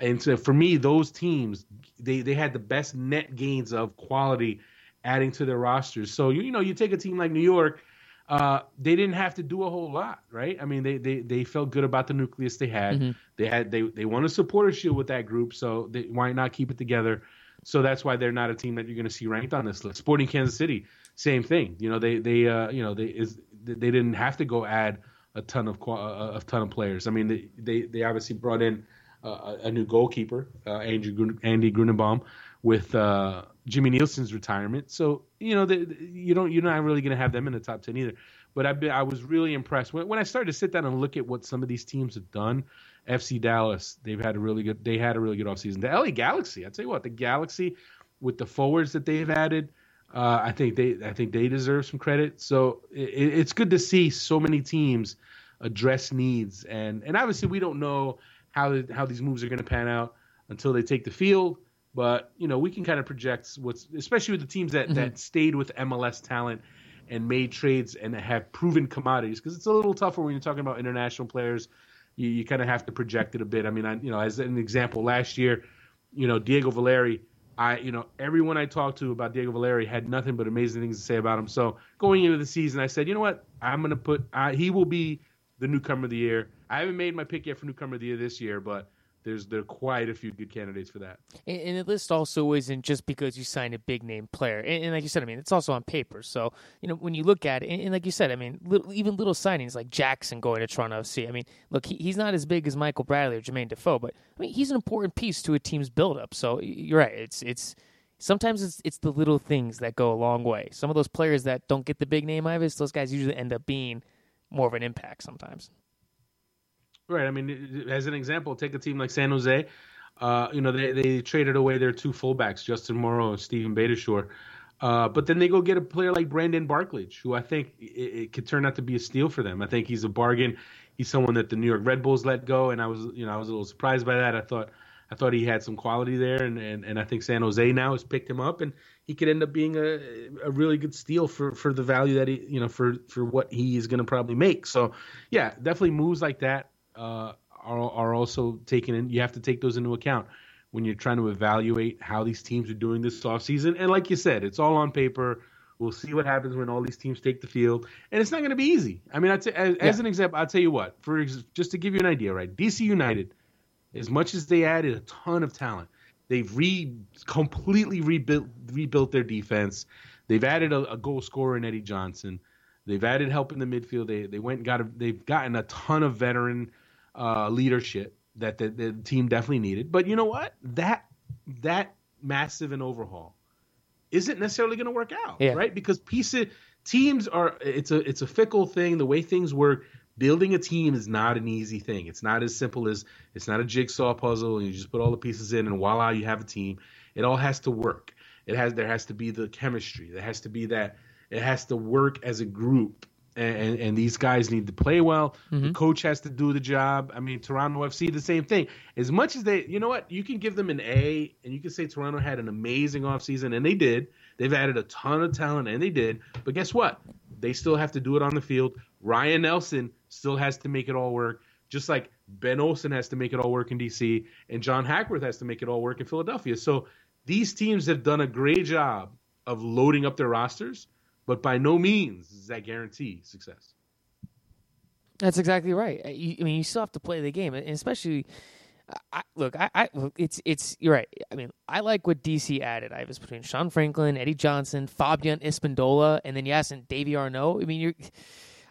and so for me those teams they they had the best net gains of quality adding to their rosters so you, you know you take a team like New York uh, they didn't have to do a whole lot, right? I mean, they they, they felt good about the nucleus they had. Mm-hmm. They had they they won a supporter shield with that group, so they, why not keep it together? So that's why they're not a team that you're going to see ranked on this list. Sporting Kansas City, same thing. You know, they they uh, you know they is they didn't have to go add a ton of a ton of players. I mean, they they, they obviously brought in uh, a new goalkeeper, uh, Andrew Andy Gruenebaum, with uh, Jimmy Nielsen's retirement. So you know, they, you don't you're not really going to have them in the top ten either. But I I was really impressed when when I started to sit down and look at what some of these teams have done. FC Dallas, they've had a really good they had a really good offseason. The LA Galaxy, I tell you what, the Galaxy with the forwards that they've added uh, I think they I think they deserve some credit. So it, it's good to see so many teams address needs, and and obviously we don't know how how these moves are going to pan out until they take the field. But you know we can kind of project what's especially with the teams that mm-hmm. that stayed with MLS talent and made trades and have proven commodities because it's a little tougher when you're talking about international players. You, you kind of have to project it a bit. I mean, I, you know, as an example, last year, you know, Diego Valeri I, you know, everyone I talked to about Diego Valeri had nothing but amazing things to say about him. So going into the season, I said, you know what, I'm going to put, uh, he will be the newcomer of the year. I haven't made my pick yet for newcomer of the year this year, but there's there are quite a few good candidates for that. And, and the list also isn't just because you signed a big name player. And, and, like you said, I mean, it's also on paper. So you know, when you look at it, and, and like you said, I mean, little, even little signings like Jackson going to Toronto FC. I mean, look, he, he's not as big as Michael Bradley or Jermaine Defoe, but I mean, he's an important piece to a team's buildup. So you're right. It's it's sometimes it's it's the little things that go a long way. Some of those players that don't get the big name Ives, those guys usually end up being more of an impact sometimes. Right. I mean, as an example, take a team like San Jose. Uh, you know, they, they traded away their two fullbacks, Justin Morrow and Steven Beitashour. Uh, but then they go get a player like Brandon Barklage, who I think it, it, could turn out to be a steal for them. I think he's a bargain. he's someone that the New York Red Bulls let go, and I was you know I was a little surprised by that. I thought I thought he had some quality there, and, and, and I think San Jose now has picked him up, and he could end up being a, a really good steal for, for the value that he you know for for what he is going to probably make. So yeah, definitely moves like that uh, are are also taken in. You have to take those into account when you're trying to evaluate how these teams are doing this offseason. And like you said, it's all on paper. We'll see what happens when all these teams take the field, and it's not going to be easy. I mean, I'd say, as, yeah. as, an example, I'll tell you what. For just to give you an idea, right? DC United, as much as they added a ton of talent, they've re completely rebuilt rebuilt their defense. They've added a, a goal scorer in Eddie Johnson. They've added help in the midfield. They they went and got a, they've gotten a ton of veteran uh, leadership that the, the team definitely needed. But you know what? That that massive an overhaul isn't necessarily going to work out, yeah. right? Because pieces teams are it's a it's a fickle thing. The way things work, building a team is not an easy thing. It's not as simple as it's not a jigsaw puzzle and you just put all the pieces in and voila, you have a team. It all has to work. It has there has to be the chemistry. There has to be that it has to work as a group and, and these guys need to play well. Mm-hmm. The coach has to do the job. I mean, Toronto FC, the same thing. As much as they, you know what, you can give them an A, and you can say Toronto had an amazing offseason, and they did. They've added a ton of talent, and they did. But guess what? They still have to do it on the field. Ryan Nelsen still has to make it all work, just like Ben Olsen has to make it all work in DC, and John Hackworth has to make it all work in Philadelphia. So these teams have done a great job of loading up their rosters but by no means does that guarantee success. That's exactly right. I mean, you still have to play the game, and especially. I, look, I, I look, it's it's you're right. I mean, I like what DC added. I was between Sean Franklin, Eddie Johnson, Fabian Espindola, and then yes, and Davy Arnaud. I mean, you're.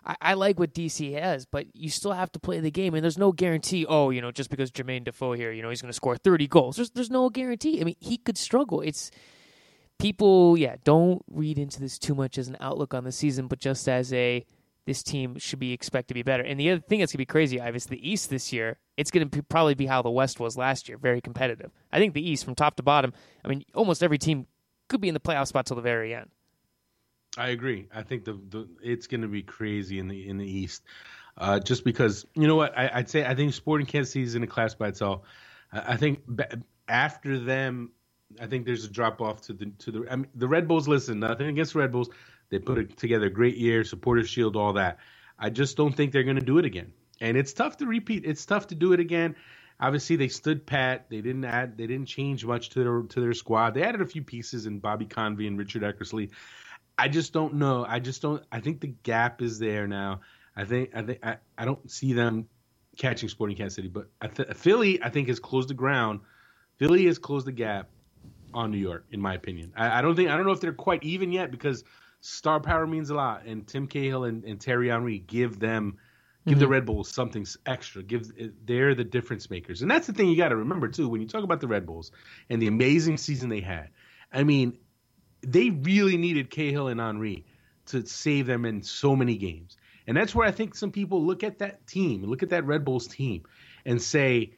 I, I, like what DC has, but you still have to play the game, and there's no guarantee. Oh, you know, just because Jermaine Defoe here, you know, he's going to score 30 goals. There's there's no guarantee. I mean, he could struggle. It's people, yeah, don't read into this too much as an outlook on the season, but just as a this team should be expected to be better. And the other thing that's gonna be crazy, Ives, the East this year, it's gonna probably be how the West was last year, very competitive. I think the East, from top to bottom, I mean, almost every team could be in the playoff spot till the very end. I agree. I think the, the it's going to be crazy in the in the East, uh, just because you know what I, would say. I think Sporting Kansas City is in a class by itself. I, I think after them, I think there's a drop off to the to the I mean, the Red Bulls. Listen, nothing against Red Bulls. They put it together great year, supporters shield, all that. I just don't think they're going to do it again. And it's tough to repeat. It's tough to do it again. Obviously, they stood pat. They didn't add. They didn't change much to their to their squad. They added a few pieces in Bobby Convey and Richard Eckersley. I just don't know. I just don't. I think the gap is there now. I think. I think. I, I don't see them catching Sporting Kansas City, but I th- Philly, I think, has closed the ground. Philly has closed the gap on New York, in my opinion. I, I, don't think I don't know if they're quite even yet because star power means a lot, and Tim Cahill and, and Thierry Henry give them give mm-hmm. the Red Bulls something extra. Give they're the difference makers, and that's the thing you got to remember too when you talk about the Red Bulls and the amazing season they had. I mean, they really needed Cahill and Henry to save them in so many games, and that's where I think some people look at that team, look at that Red Bulls team, and say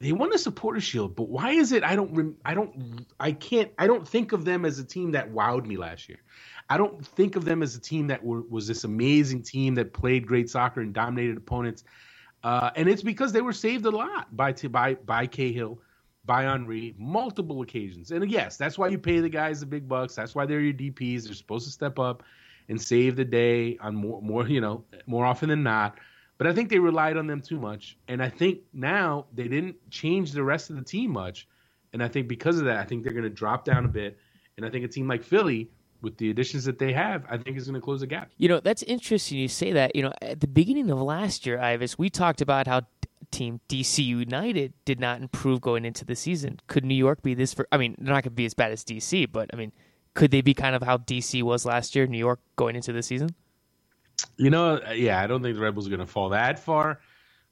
they won the supporter shield, but why is it I don't I don't I can't I don't think of them as a team that wowed me last year. I don't think of them as a team that were, was this amazing team that played great soccer and dominated opponents. Uh, and it's because they were saved a lot by by by Cahill, by Henry, multiple occasions. And yes, that's why you pay the guys the big bucks. That's why they're your DPS. They're supposed to step up and save the day on more more you know more often than not. But I think they relied on them too much. And I think now they didn't change the rest of the team much. And I think because of that, I think they're going to drop down a bit. And I think a team like Philly, with the additions that they have, I think is going to close the gap. You know, that's interesting you say that. You know, at the beginning of last year, Ives, we talked about how team DC United did not improve going into the season. Could New York be this for I mean, they're not going to be as bad as DC, but I mean, could they be kind of how DC was last year, New York going into the season? You know, yeah, I don't think the Rebels are going to fall that far,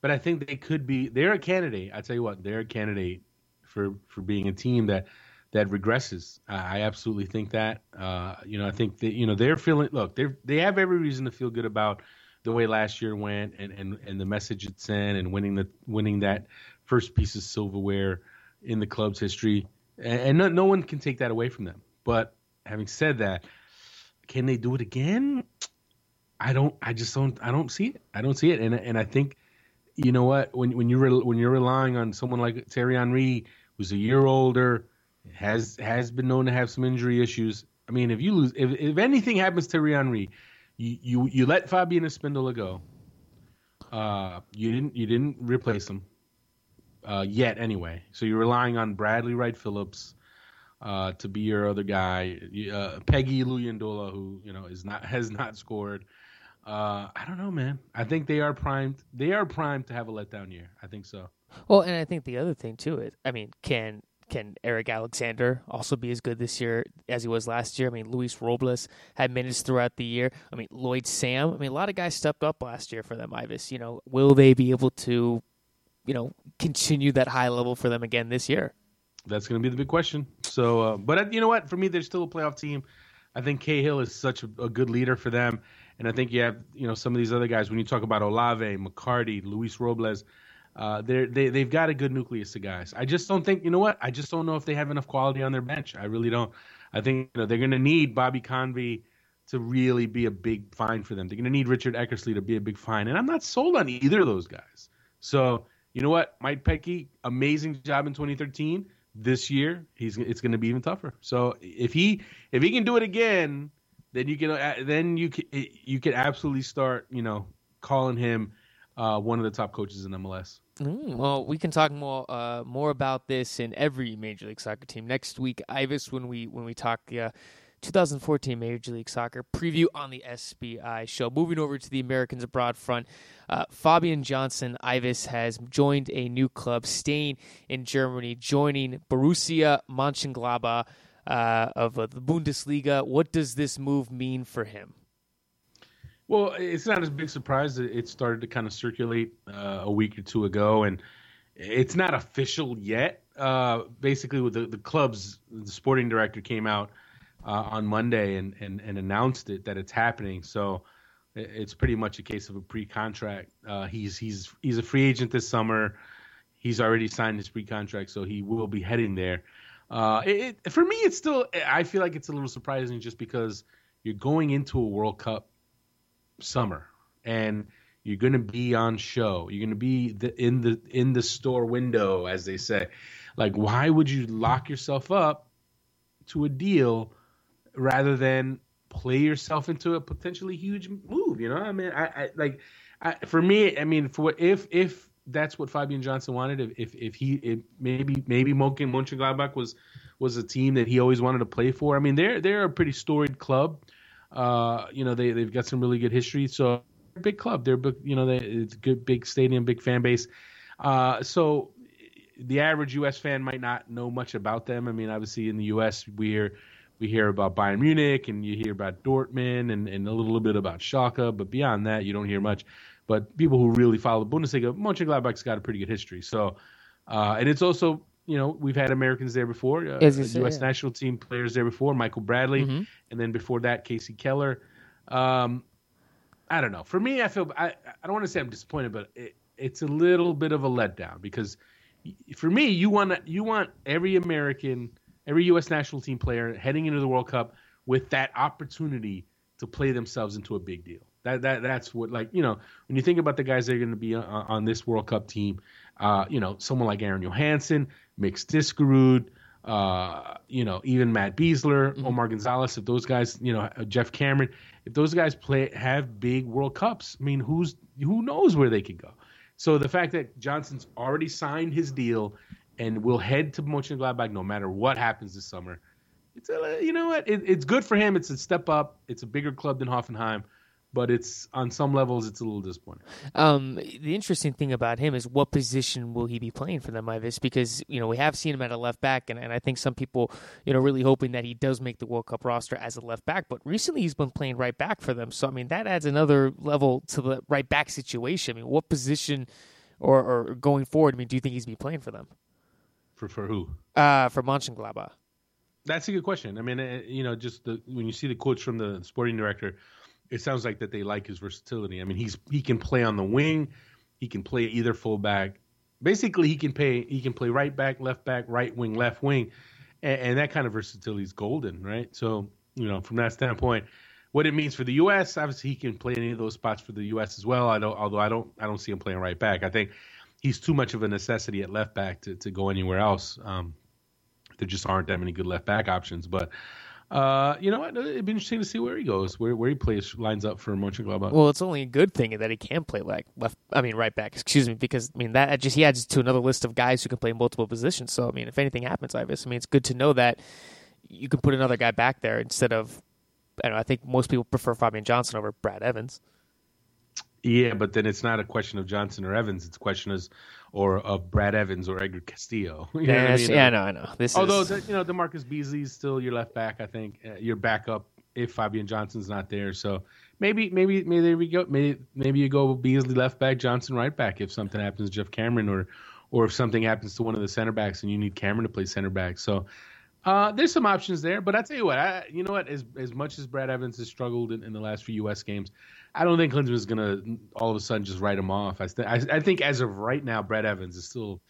but I think they could be. They're a candidate. I tell you what, they're a candidate for for being a team that that regresses. I absolutely think that. Uh, you know, I think that you know they're feeling. Look, they they have every reason to feel good about the way last year went and and and the message it sent and winning the winning that first piece of silverware in the club's history. And, and no, no one can take that away from them. But having said that, can they do it again? I don't. I just don't. I don't see it. I don't see it. And and I think, you know what? When when you're when you're relying on someone like Thierry Henry, who's a year older, has has been known to have some injury issues. I mean, if you lose, if if anything happens to Thierry Henry, you you, you let Fabian Espindola go. Uh, you didn't you didn't replace him uh, yet anyway. So you're relying on Bradley Wright Phillips uh, to be your other guy. Uh, Péguy Luyindula, who you know is not has not scored. Uh, I don't know, man. I think they are primed. They are primed to have a letdown year. I think so. Well, and I think the other thing too is, I mean, can can Eric Alexander also be as good this year as he was last year? I mean, Luis Robles had minutes throughout the year. I mean, Lloyd Sam. I mean, a lot of guys stepped up last year for them. Ives, you know, will they be able to, you know, continue that high level for them again this year? That's going to be the big question. So, uh, but uh, you know what? For me, they're still a playoff team. I think Cahill is such a, a good leader for them. And I think you have, you know, some of these other guys. When you talk about Olave, McCarty, Luis Robles, uh, they're, they they've got a good nucleus of guys. I just don't think, you know what? I just don't know if they have enough quality on their bench. I really don't. I think you know they're going to need Bobby Convey to really be a big find for them. They're going to need Richard Eckersley to be a big find, and I'm not sold on either of those guys. So you know what, Mike Petke, amazing job in 2013. This year, he's it's going to be even tougher. So if he if he can do it again then you can uh, then you can you can absolutely start you know calling him uh, one of the top coaches in MLS. Mm, well, we can talk more uh, more about this in every Major League Soccer team next week, Ives. When we when we talk uh, 2014 Major League Soccer preview on the SBI show. Moving over to the Americans abroad front, uh, Fabian Johnson Ives has joined a new club, staying in Germany, joining Borussia Mönchengladbach uh, of uh, the Bundesliga. What does this move mean for him? Well, it's not a big surprise. that It started to kind of circulate uh, a week or two ago, and it's not official yet. Uh, basically, with the, the club's the sporting director came out uh, on Monday and, and, and announced it that it's happening. So it's pretty much a case of a pre-contract. Uh, he's he's he's a free agent this summer. He's already signed his pre-contract, so he will be heading there. Uh, it, it, for me, it's still. I feel like it's a little surprising just because you're going into a World Cup summer and you're going to be on show. You're going to be the, in the in the store window, as they say. Like, why would you lock yourself up to a deal rather than play yourself into a potentially huge move? You know, I mean, I, I like. I, for me, I mean, for if if that's what Fabian Johnson wanted. If if, he if maybe maybe Monken Mönchengladbach was was a team that he always wanted to play for. I mean, they're they're a pretty storied club. Uh, you know, they they've got some really good history. So big club. They're big, you know, they, it's a good big stadium, big fan base. Uh, so the average U.S. fan might not know much about them. I mean, obviously in the U.S. we hear we hear about Bayern Munich and you hear about Dortmund and, and a little bit about Schalke, but beyond that, you don't hear much. But people who really follow the Bundesliga, Mönchengladbach's got a pretty good history. So, uh, and it's also you know we've had Americans there before, uh, U.S. Yeah. national team players there before, Michael Bradley, mm-hmm. and then before that Kasey Keller. Um, I don't know. For me, I feel I, I don't want to say I'm disappointed, but it, it's a little bit of a letdown because for me, you want you want every American, every U.S. national team player heading into the World Cup with that opportunity to play themselves into a big deal. That that that's what like you know when you think about the guys that are going to be on, on, this World Cup team, uh, you know someone like Aron Johannsson, Mix Diskerud, uh, you know even Matt Besler, mm-hmm. Omar Gonzalez. If those guys, you know Geoff Cameron, if those guys play have big World Cups, I mean who's who knows where they could go. So the fact that Johnson's already signed his deal and will head to Mönchengladbach no matter what happens this summer. It's a, you know what? It, it's good for him. It's a step up. It's a bigger club than Hoffenheim but it's on some levels it's a little disappointing. Um, the interesting thing about him is what position will he be playing for them, Ives? Because you know we have seen him at a left back, and, and I think some people you know really hoping that he does make the World Cup roster as a left back. But recently he's been playing right back for them, so I mean that adds another level to the right back situation. I mean, what position or, or going forward? I mean, do you think he's be playing for them? For for who? Uh, for Mönchengladbach. That's a good question. I mean, uh, you know, just the, when you see the quotes from the sporting director it sounds like that they like his versatility. I mean, he's he can play on the wing, he can play either fullback. Basically, he can play he can play right back, left back, right wing, left wing, and, and that kind of versatility is golden, right? So you know, from that standpoint, what it means for the U.S. Obviously, he can play any of those spots for the U.S. as well. I don't, although I don't, I don't see him playing right back. I think he's too much of a necessity at left back to, to go anywhere else. Um, there just aren't that many good left back options. But uh, you know what? It'd be interesting to see where he goes, where where he plays, lines up for Mönchengladbach. Well, it's only a good thing that he can play like left. I mean, right back. Excuse me, because I mean that just he adds to another list of guys who can play multiple positions. So I mean, if anything happens, I guess I mean it's good to know that you can put another guy back there instead of. I, know, I think most people prefer Fabian Johnson over Brad Evans. Yeah, but then it's not a question of Johnson or Evans. It's a question of or of Brad Evans or Edgar Castillo. You yeah, I mean? yeah, no, I know. This is although is... you know DaMarcus Beasley is still your left back. I think uh, your backup if Fabian Johnson's not there. So maybe maybe maybe we go. Maybe maybe you go Beasley left back, Johnson right back if something happens to Geoff Cameron or or if something happens to one of the center backs and you need Cameron to play center back. So uh, there's some options there, but I tell you what, I, you know what? As as much as Brad Evans has struggled in, in the last few U.S. games, I don't think Klinsmann's gonna all of a sudden just write him off. I, th- I, I think as of right now, Brett Evans is still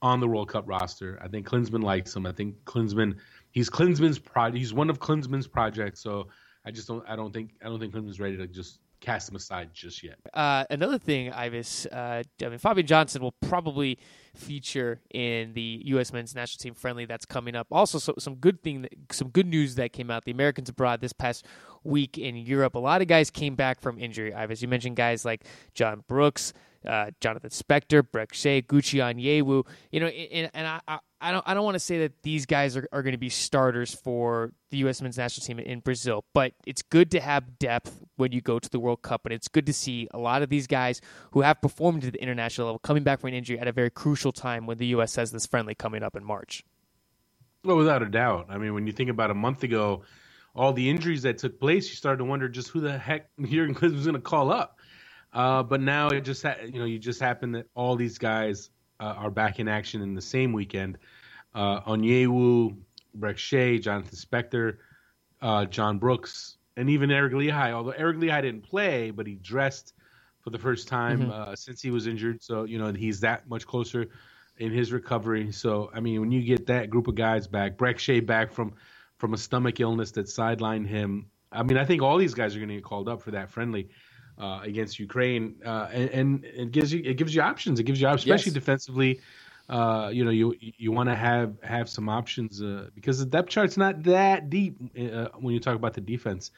on the World Cup roster. I think Klinsmann likes him. I think Klinsmann he's Klinsmann's pro He's one of Klinsmann's projects. So I just don't. I don't think. I don't think Klinsmann's ready to just cast him aside just yet. Uh, another thing, Ives, uh, I mean, Fabian Johnson will probably feature in the U.S. men's national team friendly that's coming up. Also, so, some good thing, some good news that came out. The Americans abroad this past week in Europe, a lot of guys came back from injury. Ives, you mentioned guys like John Brooks uh, Jonathan Spector, Brek Shea, Gucci Onyewu. You know, and, and I, I don't I don't want to say that these guys are, are going to be starters for the U.S. men's national team in Brazil, but it's good to have depth when you go to the World Cup, and it's good to see a lot of these guys who have performed at the international level coming back from an injury at a very crucial time when the U.S. has this friendly coming up in March. Well, without a doubt. I mean, when you think about a month ago, all the injuries that took place, you started to wonder just who the heck Jurgen Klinsmann was going to call up. Uh, but now it just ha- you know you just happen that all these guys uh, are back in action in the same weekend. Uh, Onyewu, Brek Shea, Jonathan Spector, uh, John Brooks, and even Eric Lichaj. Although Eric Lichaj didn't play, but he dressed for the first time mm-hmm. uh, since he was injured. So you know he's that much closer in his recovery. So I mean, when you get that group of guys back, Brek Shea back from from a stomach illness that sidelined him. I mean, I think all these guys are going to get called up for that friendly uh, against Ukraine, uh, and, and, it gives you it gives you options. It gives you options, especially yes. defensively. Uh, you know, you you want to have have some options uh, because the depth chart's not that deep uh, when you talk about the defense,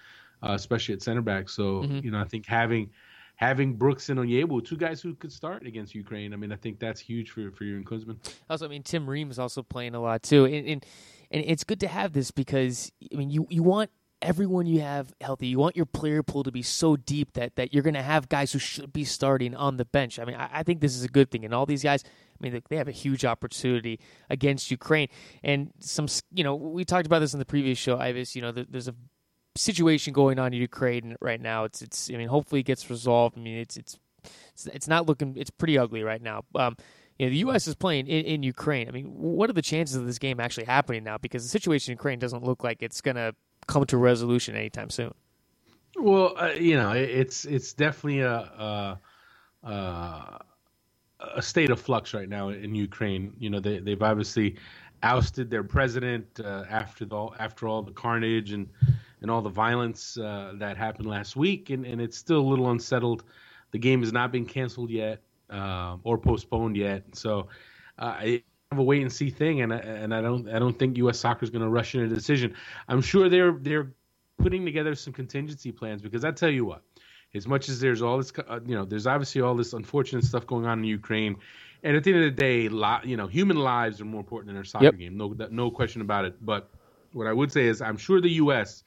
uh, especially at center back. So mm-hmm. you know, I think having having Brooks and Onyewu, two guys who could start against Ukraine. I mean, I think that's huge for for your Klinsmann. Also, I mean, Tim Ream is also playing a lot too, and, and and it's good to have this because I mean, you you want everyone you have healthy. You want your player pool to be so deep that, that you're going to have guys who should be starting on the bench. I mean, I, I, think this is a good thing. And all these guys, I mean, they have a huge opportunity against Ukraine. And some, you know, we talked about this in the previous show, Ives. You know, there's a situation going on in Ukraine right now. It's, it's. I mean, hopefully it gets resolved. I mean, it's, it's, it's, not looking. It's pretty ugly right now. Um, you know, the U.S. is playing in, in Ukraine. I mean, what are the chances of this game actually happening now? Because the situation in Ukraine doesn't look like it's going to come to resolution anytime soon. Well, uh, you know, it's it's definitely a, a, a state of flux right now in Ukraine. You know, they they've obviously ousted their president uh, after the after all the carnage and and all the violence uh, that happened last week, and, and it's still a little unsettled. The game has not been canceled yet uh, or postponed yet, so uh, of a wait and see thing, and and I don't I don't think U.S. Soccer is going to rush into a decision. I'm sure they're they're putting together some contingency plans because I tell you what, as much as there's all this uh, you know there's obviously all this unfortunate stuff going on in Ukraine, and at the end of the day, you know human lives are more important than our soccer yep. game. No no question about it. But what I would say is I'm sure the U.S.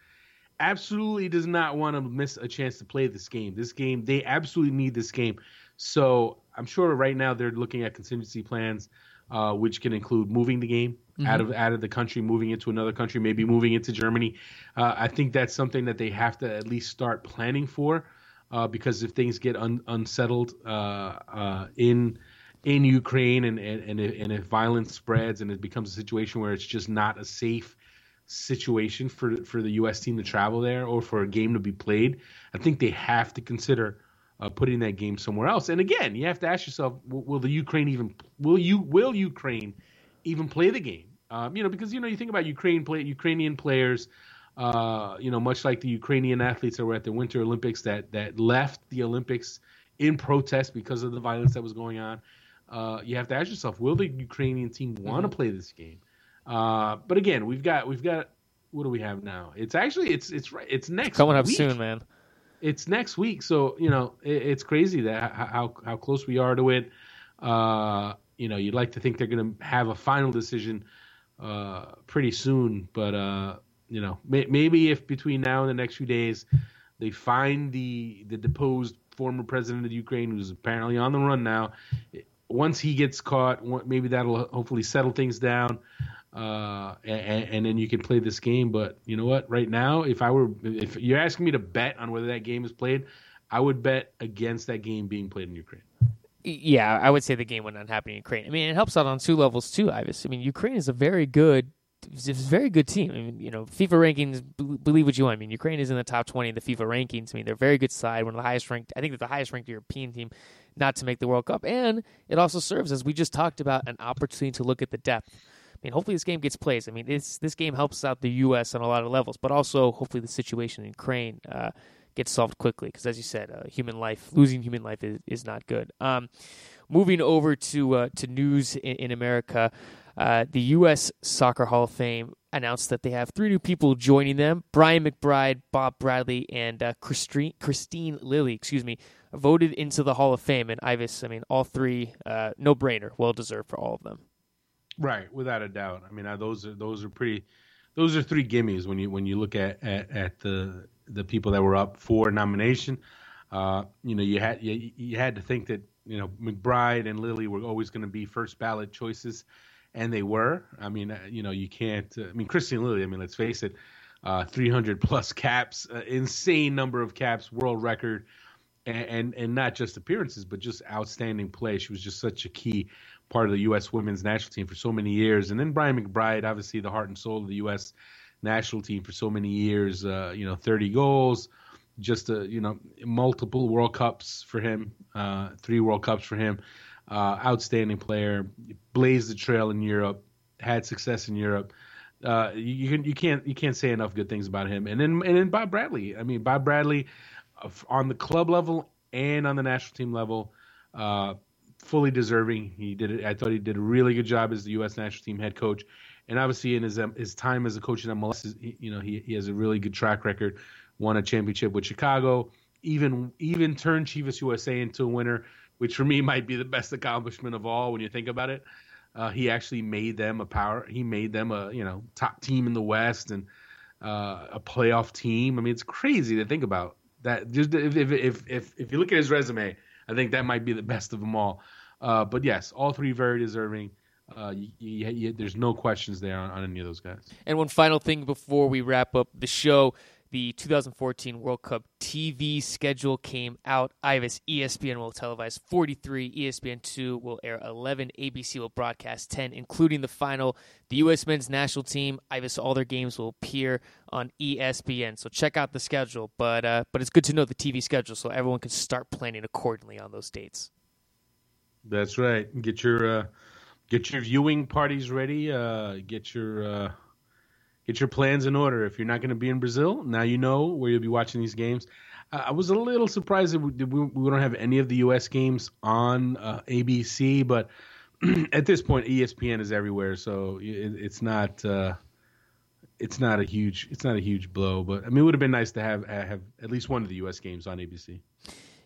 absolutely does not want to miss a chance to play this game. This game they absolutely need this game. So I'm sure right now they're looking at contingency plans uh, which can include moving the game mm-hmm. out of out of the country, moving into another country, maybe moving into Germany. Uh, I think that's something that they have to at least start planning for, uh, because if things get un- unsettled uh, uh, in in Ukraine and and and if, and if violence spreads and it becomes a situation where it's just not a safe situation for for the U.S. team to travel there or for a game to be played, I think they have to consider uh, putting that game somewhere else. And again, you have to ask yourself: Will, will the Ukraine even will you will Ukraine even play the game? Um, you know, because you know you think about Ukraine play Ukrainian players. Uh, you know, much like the Ukrainian athletes that were at the Winter Olympics that that left the Olympics in protest because of the violence that was going on. Uh, you have to ask yourself, will the Ukrainian team want to mm-hmm. play this game? Uh, but again, we've got we've got what do we have now? It's actually it's it's it's next coming up soon, man. It's next week, so you know it, it's crazy that how how close we are to it. Uh, you know, you'd like to think they're going to have a final decision uh, pretty soon, but uh, you know, may, maybe if between now and the next few days they find the the deposed former president of Ukraine, who's apparently on the run now, once he gets caught, maybe that'll hopefully settle things down uh, and, and, then you can play this game. But you know what? Right now, if I were, if you're asking me to bet on whether that game is played, I would bet against that game being played in Ukraine. Yeah, I would say the game would not happen in Ukraine. I mean, it helps out on two levels too, Ives. I mean, Ukraine is a very good, it's a very good team. I mean, you know, FIFA rankings, believe what you want. I mean, Ukraine is in the top 20 in the FIFA rankings. I mean, they're a very good side, one of the highest ranked, I think they're the highest ranked European team not to make the World Cup. And it also serves, as we just talked about, an opportunity to look at the depth I mean, hopefully this game gets plays. I mean, this this game helps out the U.S. on a lot of levels, but also hopefully the situation in Ukraine uh, gets solved quickly. Because as you said, uh, human life, losing human life is, is not good. Um, moving over to uh, to news in, in America, uh, the U.S. Soccer Hall of Fame announced that they have three new people joining them: Brian McBride, Bob Bradley, and uh, Christine, Kristine Lilly. Excuse me, voted into the Hall of Fame. And Ives, I mean, all three, uh, no brainer, well deserved for all of them. Right, without a doubt. I mean, uh, those are those are pretty. Those are three gimmies when you when you look at at, at the the people that were up for nomination. Uh, you know, you had you, you had to think that you know McBride and Lilly were always going to be first ballot choices, and they were. I mean, uh, you know, you can't. Uh, I mean, Kristine Lilly. I mean, let's face it, uh, 300 plus caps, uh, insane number of caps, world record, and, and, and not just appearances, but just outstanding play. She was just such a key part of the U.S. women's national team for so many years. And then Brian McBride, obviously the heart and soul of the U.S. national team for so many years. Uh, you know, 30 goals, just a, you know multiple World Cups for him, uh, three World Cups for him. Uh, outstanding player, blazed the trail in Europe, had success in Europe. Uh, you, you can't you can't say enough good things about him. And then and then Bob Bradley. I mean Bob Bradley, uh, on the club level and on the national team level. Uh, fully deserving. He did it. I thought he did a really good job as the U.S. national team head coach, and obviously in his um, his time as a coach in MLS, you know, he he has a really good track record. Won a championship with Chicago. Even even turned Chivas USA into a winner, which for me might be the best accomplishment of all when you think about it. Uh, he actually made them a power. He made them a you know top team in the West and uh, a playoff team. I mean, it's crazy to think about that. Just if if if if, you look at his resume I think that might be the best of them all. Uh, but yes, all three very deserving. Uh, you, you, you, there's no questions there on, on, any of those guys. And one final thing before we wrap up the show the 2014 World Cup TV schedule came out. Ives ESPN will televise 43, ESPN 2 will air 11, ABC will broadcast 10, including the final. The U.S. men's national team, Ives, all their games will appear on ESPN. So check out the schedule. But uh, but it's good to know the TV schedule so everyone can start planning accordingly on those dates. That's right. Get your uh, get your viewing parties ready. Uh, get your uh, get your plans in order. If you're not going to be in Brazil, now you know where you'll be watching these games. I was a little surprised that we, we, don't have any of the U.S. games on uh, ABC, but at this point, ESPN is everywhere, so it, it's not uh, it's not a huge it's not a huge blow. But I mean, it would have been nice to have have at least one of the U.S. games on ABC.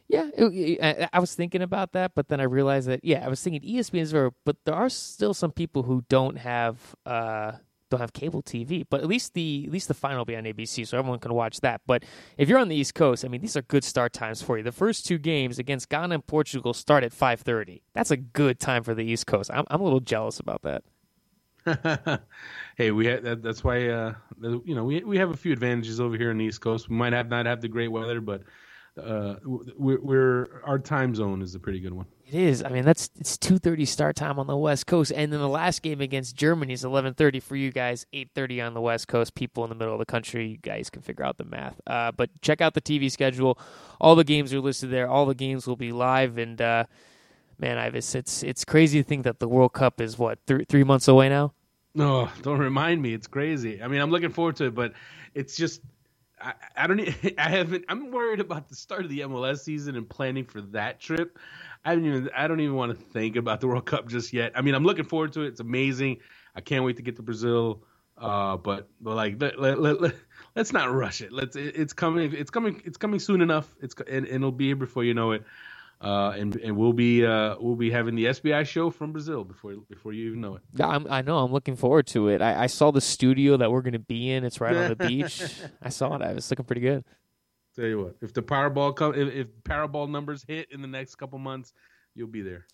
Yeah, I was thinking about that, but then I realized that yeah, I was thinking ESPN is there, but there are still some people who don't have uh, don't have cable TV, but at least the at least the final will be on ABC, so everyone can watch that. But if you're on the East Coast, I mean, these are good start times for you. The first two games against Ghana and Portugal start at 5:30. That's a good time for the East Coast. I'm I'm a little jealous about that. hey, we had, that, that's why uh, you know we we have a few advantages over here on the East Coast. We might have not have the great weather, but uh, we're, we're, our time zone is a pretty good one. It is. I mean, that's it's two thirty start time on the West Coast, and then the last game against Germany is eleven thirty for you guys, eight thirty on the West Coast. People in the middle of the country, you guys can figure out the math. Uh, but check out the TV schedule. All the games are listed there. All the games will be live, and uh, man, Ives, it's it's crazy to think that the World Cup is what th- three months away now. No, don't remind me. It's crazy. I mean, I'm looking forward to it, but it's just I, I don't. I haven't. I'm worried about the start of the MLS season and planning for that trip. I don't even. I don't even want to think about the World Cup just yet. I mean, I'm looking forward to it. It's amazing. I can't wait to get to Brazil. Uh, but but like let, let, let, let's not rush it. Let's. It, it's coming. It's coming. It's coming soon enough. It's and, and it'll be here before you know it. Uh, and and we'll be uh, we'll be having the SBI show from Brazil before before you even know it. Yeah, I'm, i know. I'm looking forward to it. I, I saw the studio that we're going to be in. It's right on the beach. I saw it. It's looking pretty good. Tell you what, if the Powerball come, if, if Powerball numbers hit in the next couple months, you'll be there.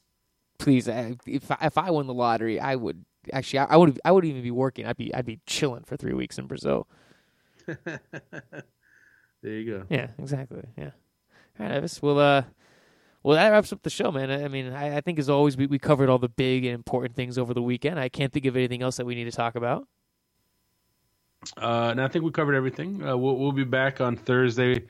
Please, if I, if I won the lottery, I would actually. I would I would even be working. I'd be I'd be chilling for three weeks in Brazil. there you go. Yeah, exactly. Yeah. All right, Ives. Well, uh, well, that wraps up the show, man. I mean, I, I think as always, we, we covered all the big and important things over the weekend. I can't think of anything else that we need to talk about. Uh, and I think we covered everything. Uh, we'll, we'll be back on Thursday.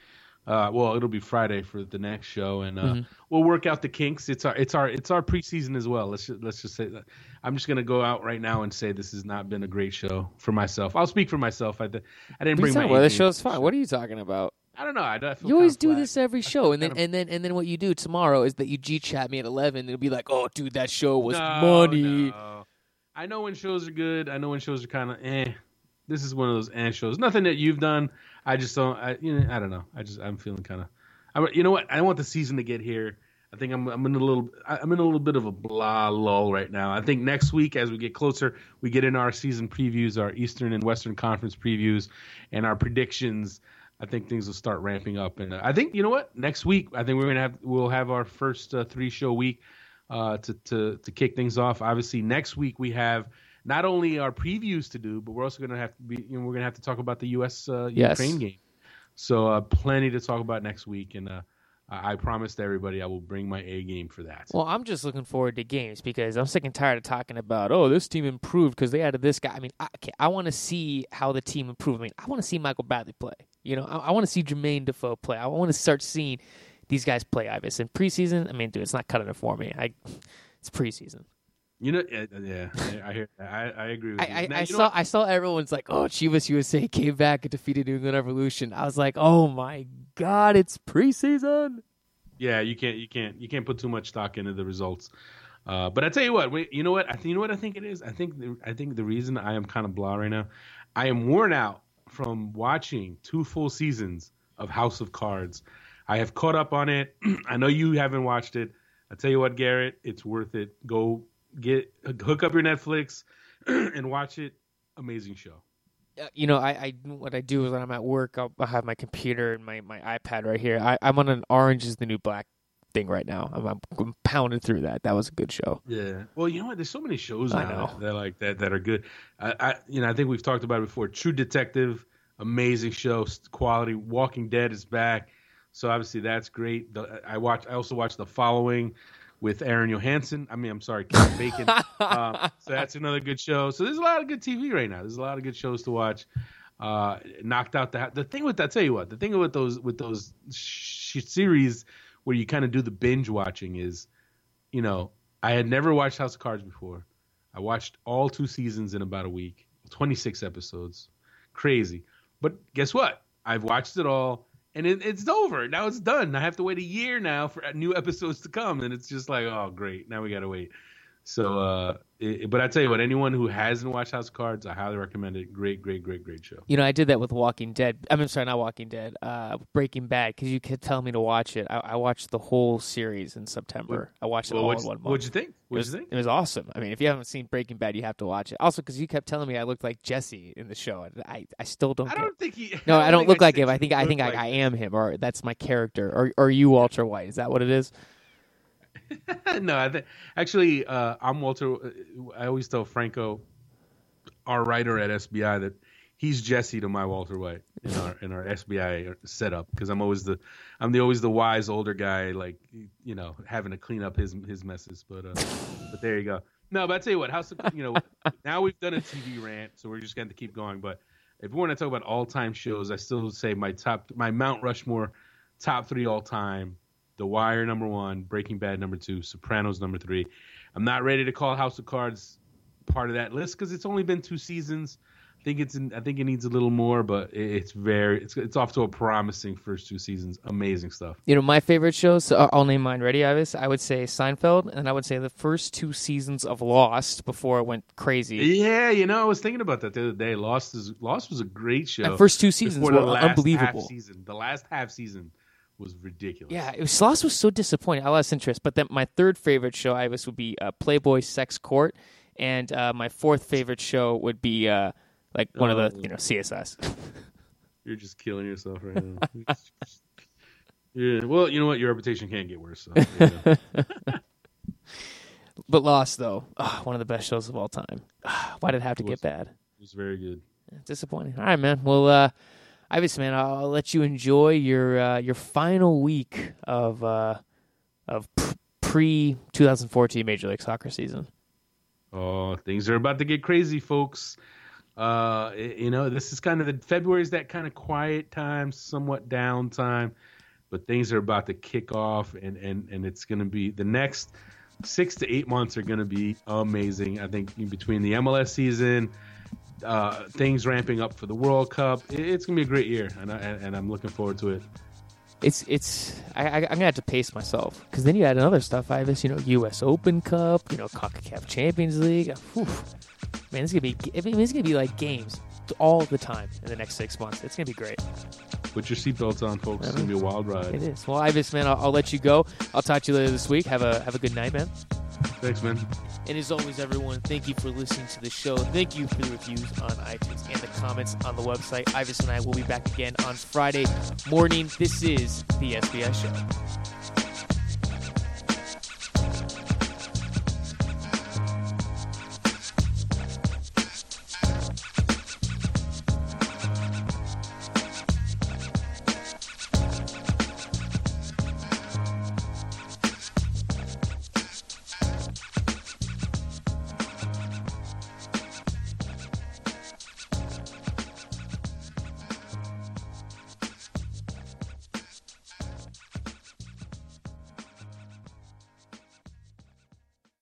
Uh, well, it'll be Friday for the next show, and uh, mm-hmm. we'll work out the kinks. It's our it's our it's our preseason as well. Let's just, let's just say that. I'm just gonna go out right now and say this has not been a great show for myself. I'll speak for myself. I, I didn't bring my. Well, the show's fine. What are you talking about? I don't know. I, I you always do this every show, and then and then and then what you do tomorrow is that you G chat me at eleven. And it'll be like, oh, dude, that show was no, money. No. I know when shows are good. I know when shows are kind of eh. This is one of those eh shows. Nothing that you've done. I just don't. I you know I don't know. I just I'm feeling kind of. I you know what? I want the season to get here. I think I'm I'm in a little I'm in a little bit of a blah lull right now. I think next week as we get closer, we get in our season previews, our Eastern and Western Conference previews, and our predictions. I think things will start ramping up, and uh, I think you know what? Next week, I think we're gonna have we'll have our first uh, three show week uh, to to to kick things off. Obviously, next week we have not only our previews to do, but we're also gonna have to be you know we're gonna have to talk about the U.S. Uh, yes. Ukraine game. So uh, plenty to talk about next week, and uh, I, I promised everybody I will bring my A game for that. Well, I'm just looking forward to games because I'm sick and tired of talking about oh this team improved because they added this guy. I mean, I, okay, I want to see how the team improved. I mean, I want to see Michael Bradley play. You know, I, I want to see Jermaine Defoe play. I want to start seeing these guys play Ives in preseason. I mean, dude, it's not cutting it for me. I, it's preseason. You know, yeah, I hear. I, I agree with you. I, now, I you saw. I saw everyone's like, "Oh, Chivas USA came back and defeated New England Revolution." I was like, "Oh my god, it's preseason." Yeah, you can't. You can't. You can't put too much stock into the results. Uh, but I tell you what, wait, you know what? I think you know what I think it is. I think the, I think the reason I am kind of blah right now, I am worn out from watching two full seasons of House of Cards. I have caught up on it. I know you haven't watched it. I tell you what, Garrett, it's worth it. Go get hook up your Netflix and watch it. Amazing show. Uh, you know, I, I what I do is when I'm at work, I'll, I'll have my computer and my, my iPad right here. I, I'm on an Orange is the New Black thing right now. I'm, I'm, I'm pounding through that. That was a good show. Yeah. Well, you know what? There's so many shows now that, that like that that are good. I, I you know I think we've talked about it before. True Detective, amazing show, quality. Walking Dead is back, so obviously that's great. The, I watch. I also watch The Following with Aron Johannsson. I mean, I'm sorry, Kevin Bacon. uh, so that's another good show. So there's a lot of good TV right now. There's a lot of good shows to watch. Uh, knocked out the the thing with that. Tell you what, the thing with those with those sh- series where you kind of do the binge watching is, you know, I had never watched House of Cards before. I watched all two seasons in about a week, 26 episodes, crazy. But guess what? I've watched it all and it, it's over. Now it's done. I have to wait a year now for new episodes to come, and it's just like, oh, great. Now we got to wait. So, uh, it, but I tell you what, anyone who hasn't watched House of Cards, I highly recommend it. Great, great, great, great show. You know, I did that with Walking Dead. I mean, sorry, not Walking Dead. Uh, Breaking Bad, because you kept telling me to watch it. I, I, watched the whole series in September. What, I watched it well, all in one month. What'd you think? What'd you think? It was awesome. I mean, if you haven't seen Breaking Bad, you have to watch it. Also, because you kept telling me I looked like Jesse in the show. I, I still don't. I don't think he. No, I don't, I don't look I like him. I think I think like I, I am him, or that's my character, or or you Walter White. Is that what it is? no, I actually uh, I'm Walter. I always tell Franco, our writer at SBI, that he's Jesse to my Walter White in our in our SBI setup because I'm always the I'm the always the wise older guy, like you know, having to clean up his his messes. But uh, but there you go. No, but I tell you what, how's you know now we've done a TV rant, so we're just going to keep going. But if we want to talk about all time shows, I still say my top my Mount Rushmore top three all time the Wire number one, Breaking Bad number two, Sopranos number three. I'm not ready to call House of Cards part of that list because it's only been two seasons. I think it's in, I think it needs a little more, but it's very it's it's off to a promising first two seasons. Amazing stuff. You know, my favorite shows. So uh, I'll name mine. Ready, Ives? I would say Seinfeld, and I would say the first two seasons of Lost before it went crazy. Yeah, you know, I was thinking about that the other day. Lost is Lost was a great show. The first two seasons were unbelievable. season, the last half season was ridiculous. Yeah, it was, Lost was so disappointing. I lost interest. But then my third favorite show, Ives, would be uh, Playboy Sex Court, and uh, my fourth favorite show would be. Uh, like one of the oh. you know CSI. You're just killing yourself right now. yeah. Well, you know what? Your reputation can't get worse. So, but Lost though, oh, one of the best shows of all time. Why did it have to it was, get bad? It was very good. Disappointing. All right, man. Well, uh, obviously, man, I'll let you enjoy your uh, your final week of uh, of pre 2014 Major League Soccer season. Oh, things are about to get crazy, folks. Uh, you know, this is kind of the February is that kind of quiet time, somewhat downtime, but things are about to kick off, and and and it's going to be the next six to eight months are going to be amazing. I think between the MLS season, uh, things ramping up for the World Cup, it's going to be a great year, and I, and I'm looking forward to it. It's it's I, I am gonna have to pace myself because then you add another stuff. I have this you know U.S. Open Cup, you know Concacaf Champions League. Whew Man, it's gonna be I mean, it's gonna be like games all the time in the next six months. It's gonna be great. Put your seatbelts on, folks. It's gonna be a wild ride. It is. Well, Ives, man, I'll, I'll, let you go. I'll talk to you later this week. Have a have a good night, man. Thanks, man. And as always, everyone, thank you for listening to the show. Thank you for the reviews on iTunes and the comments on the website. Ives and I will be back again on Friday morning. This is the SBI Show.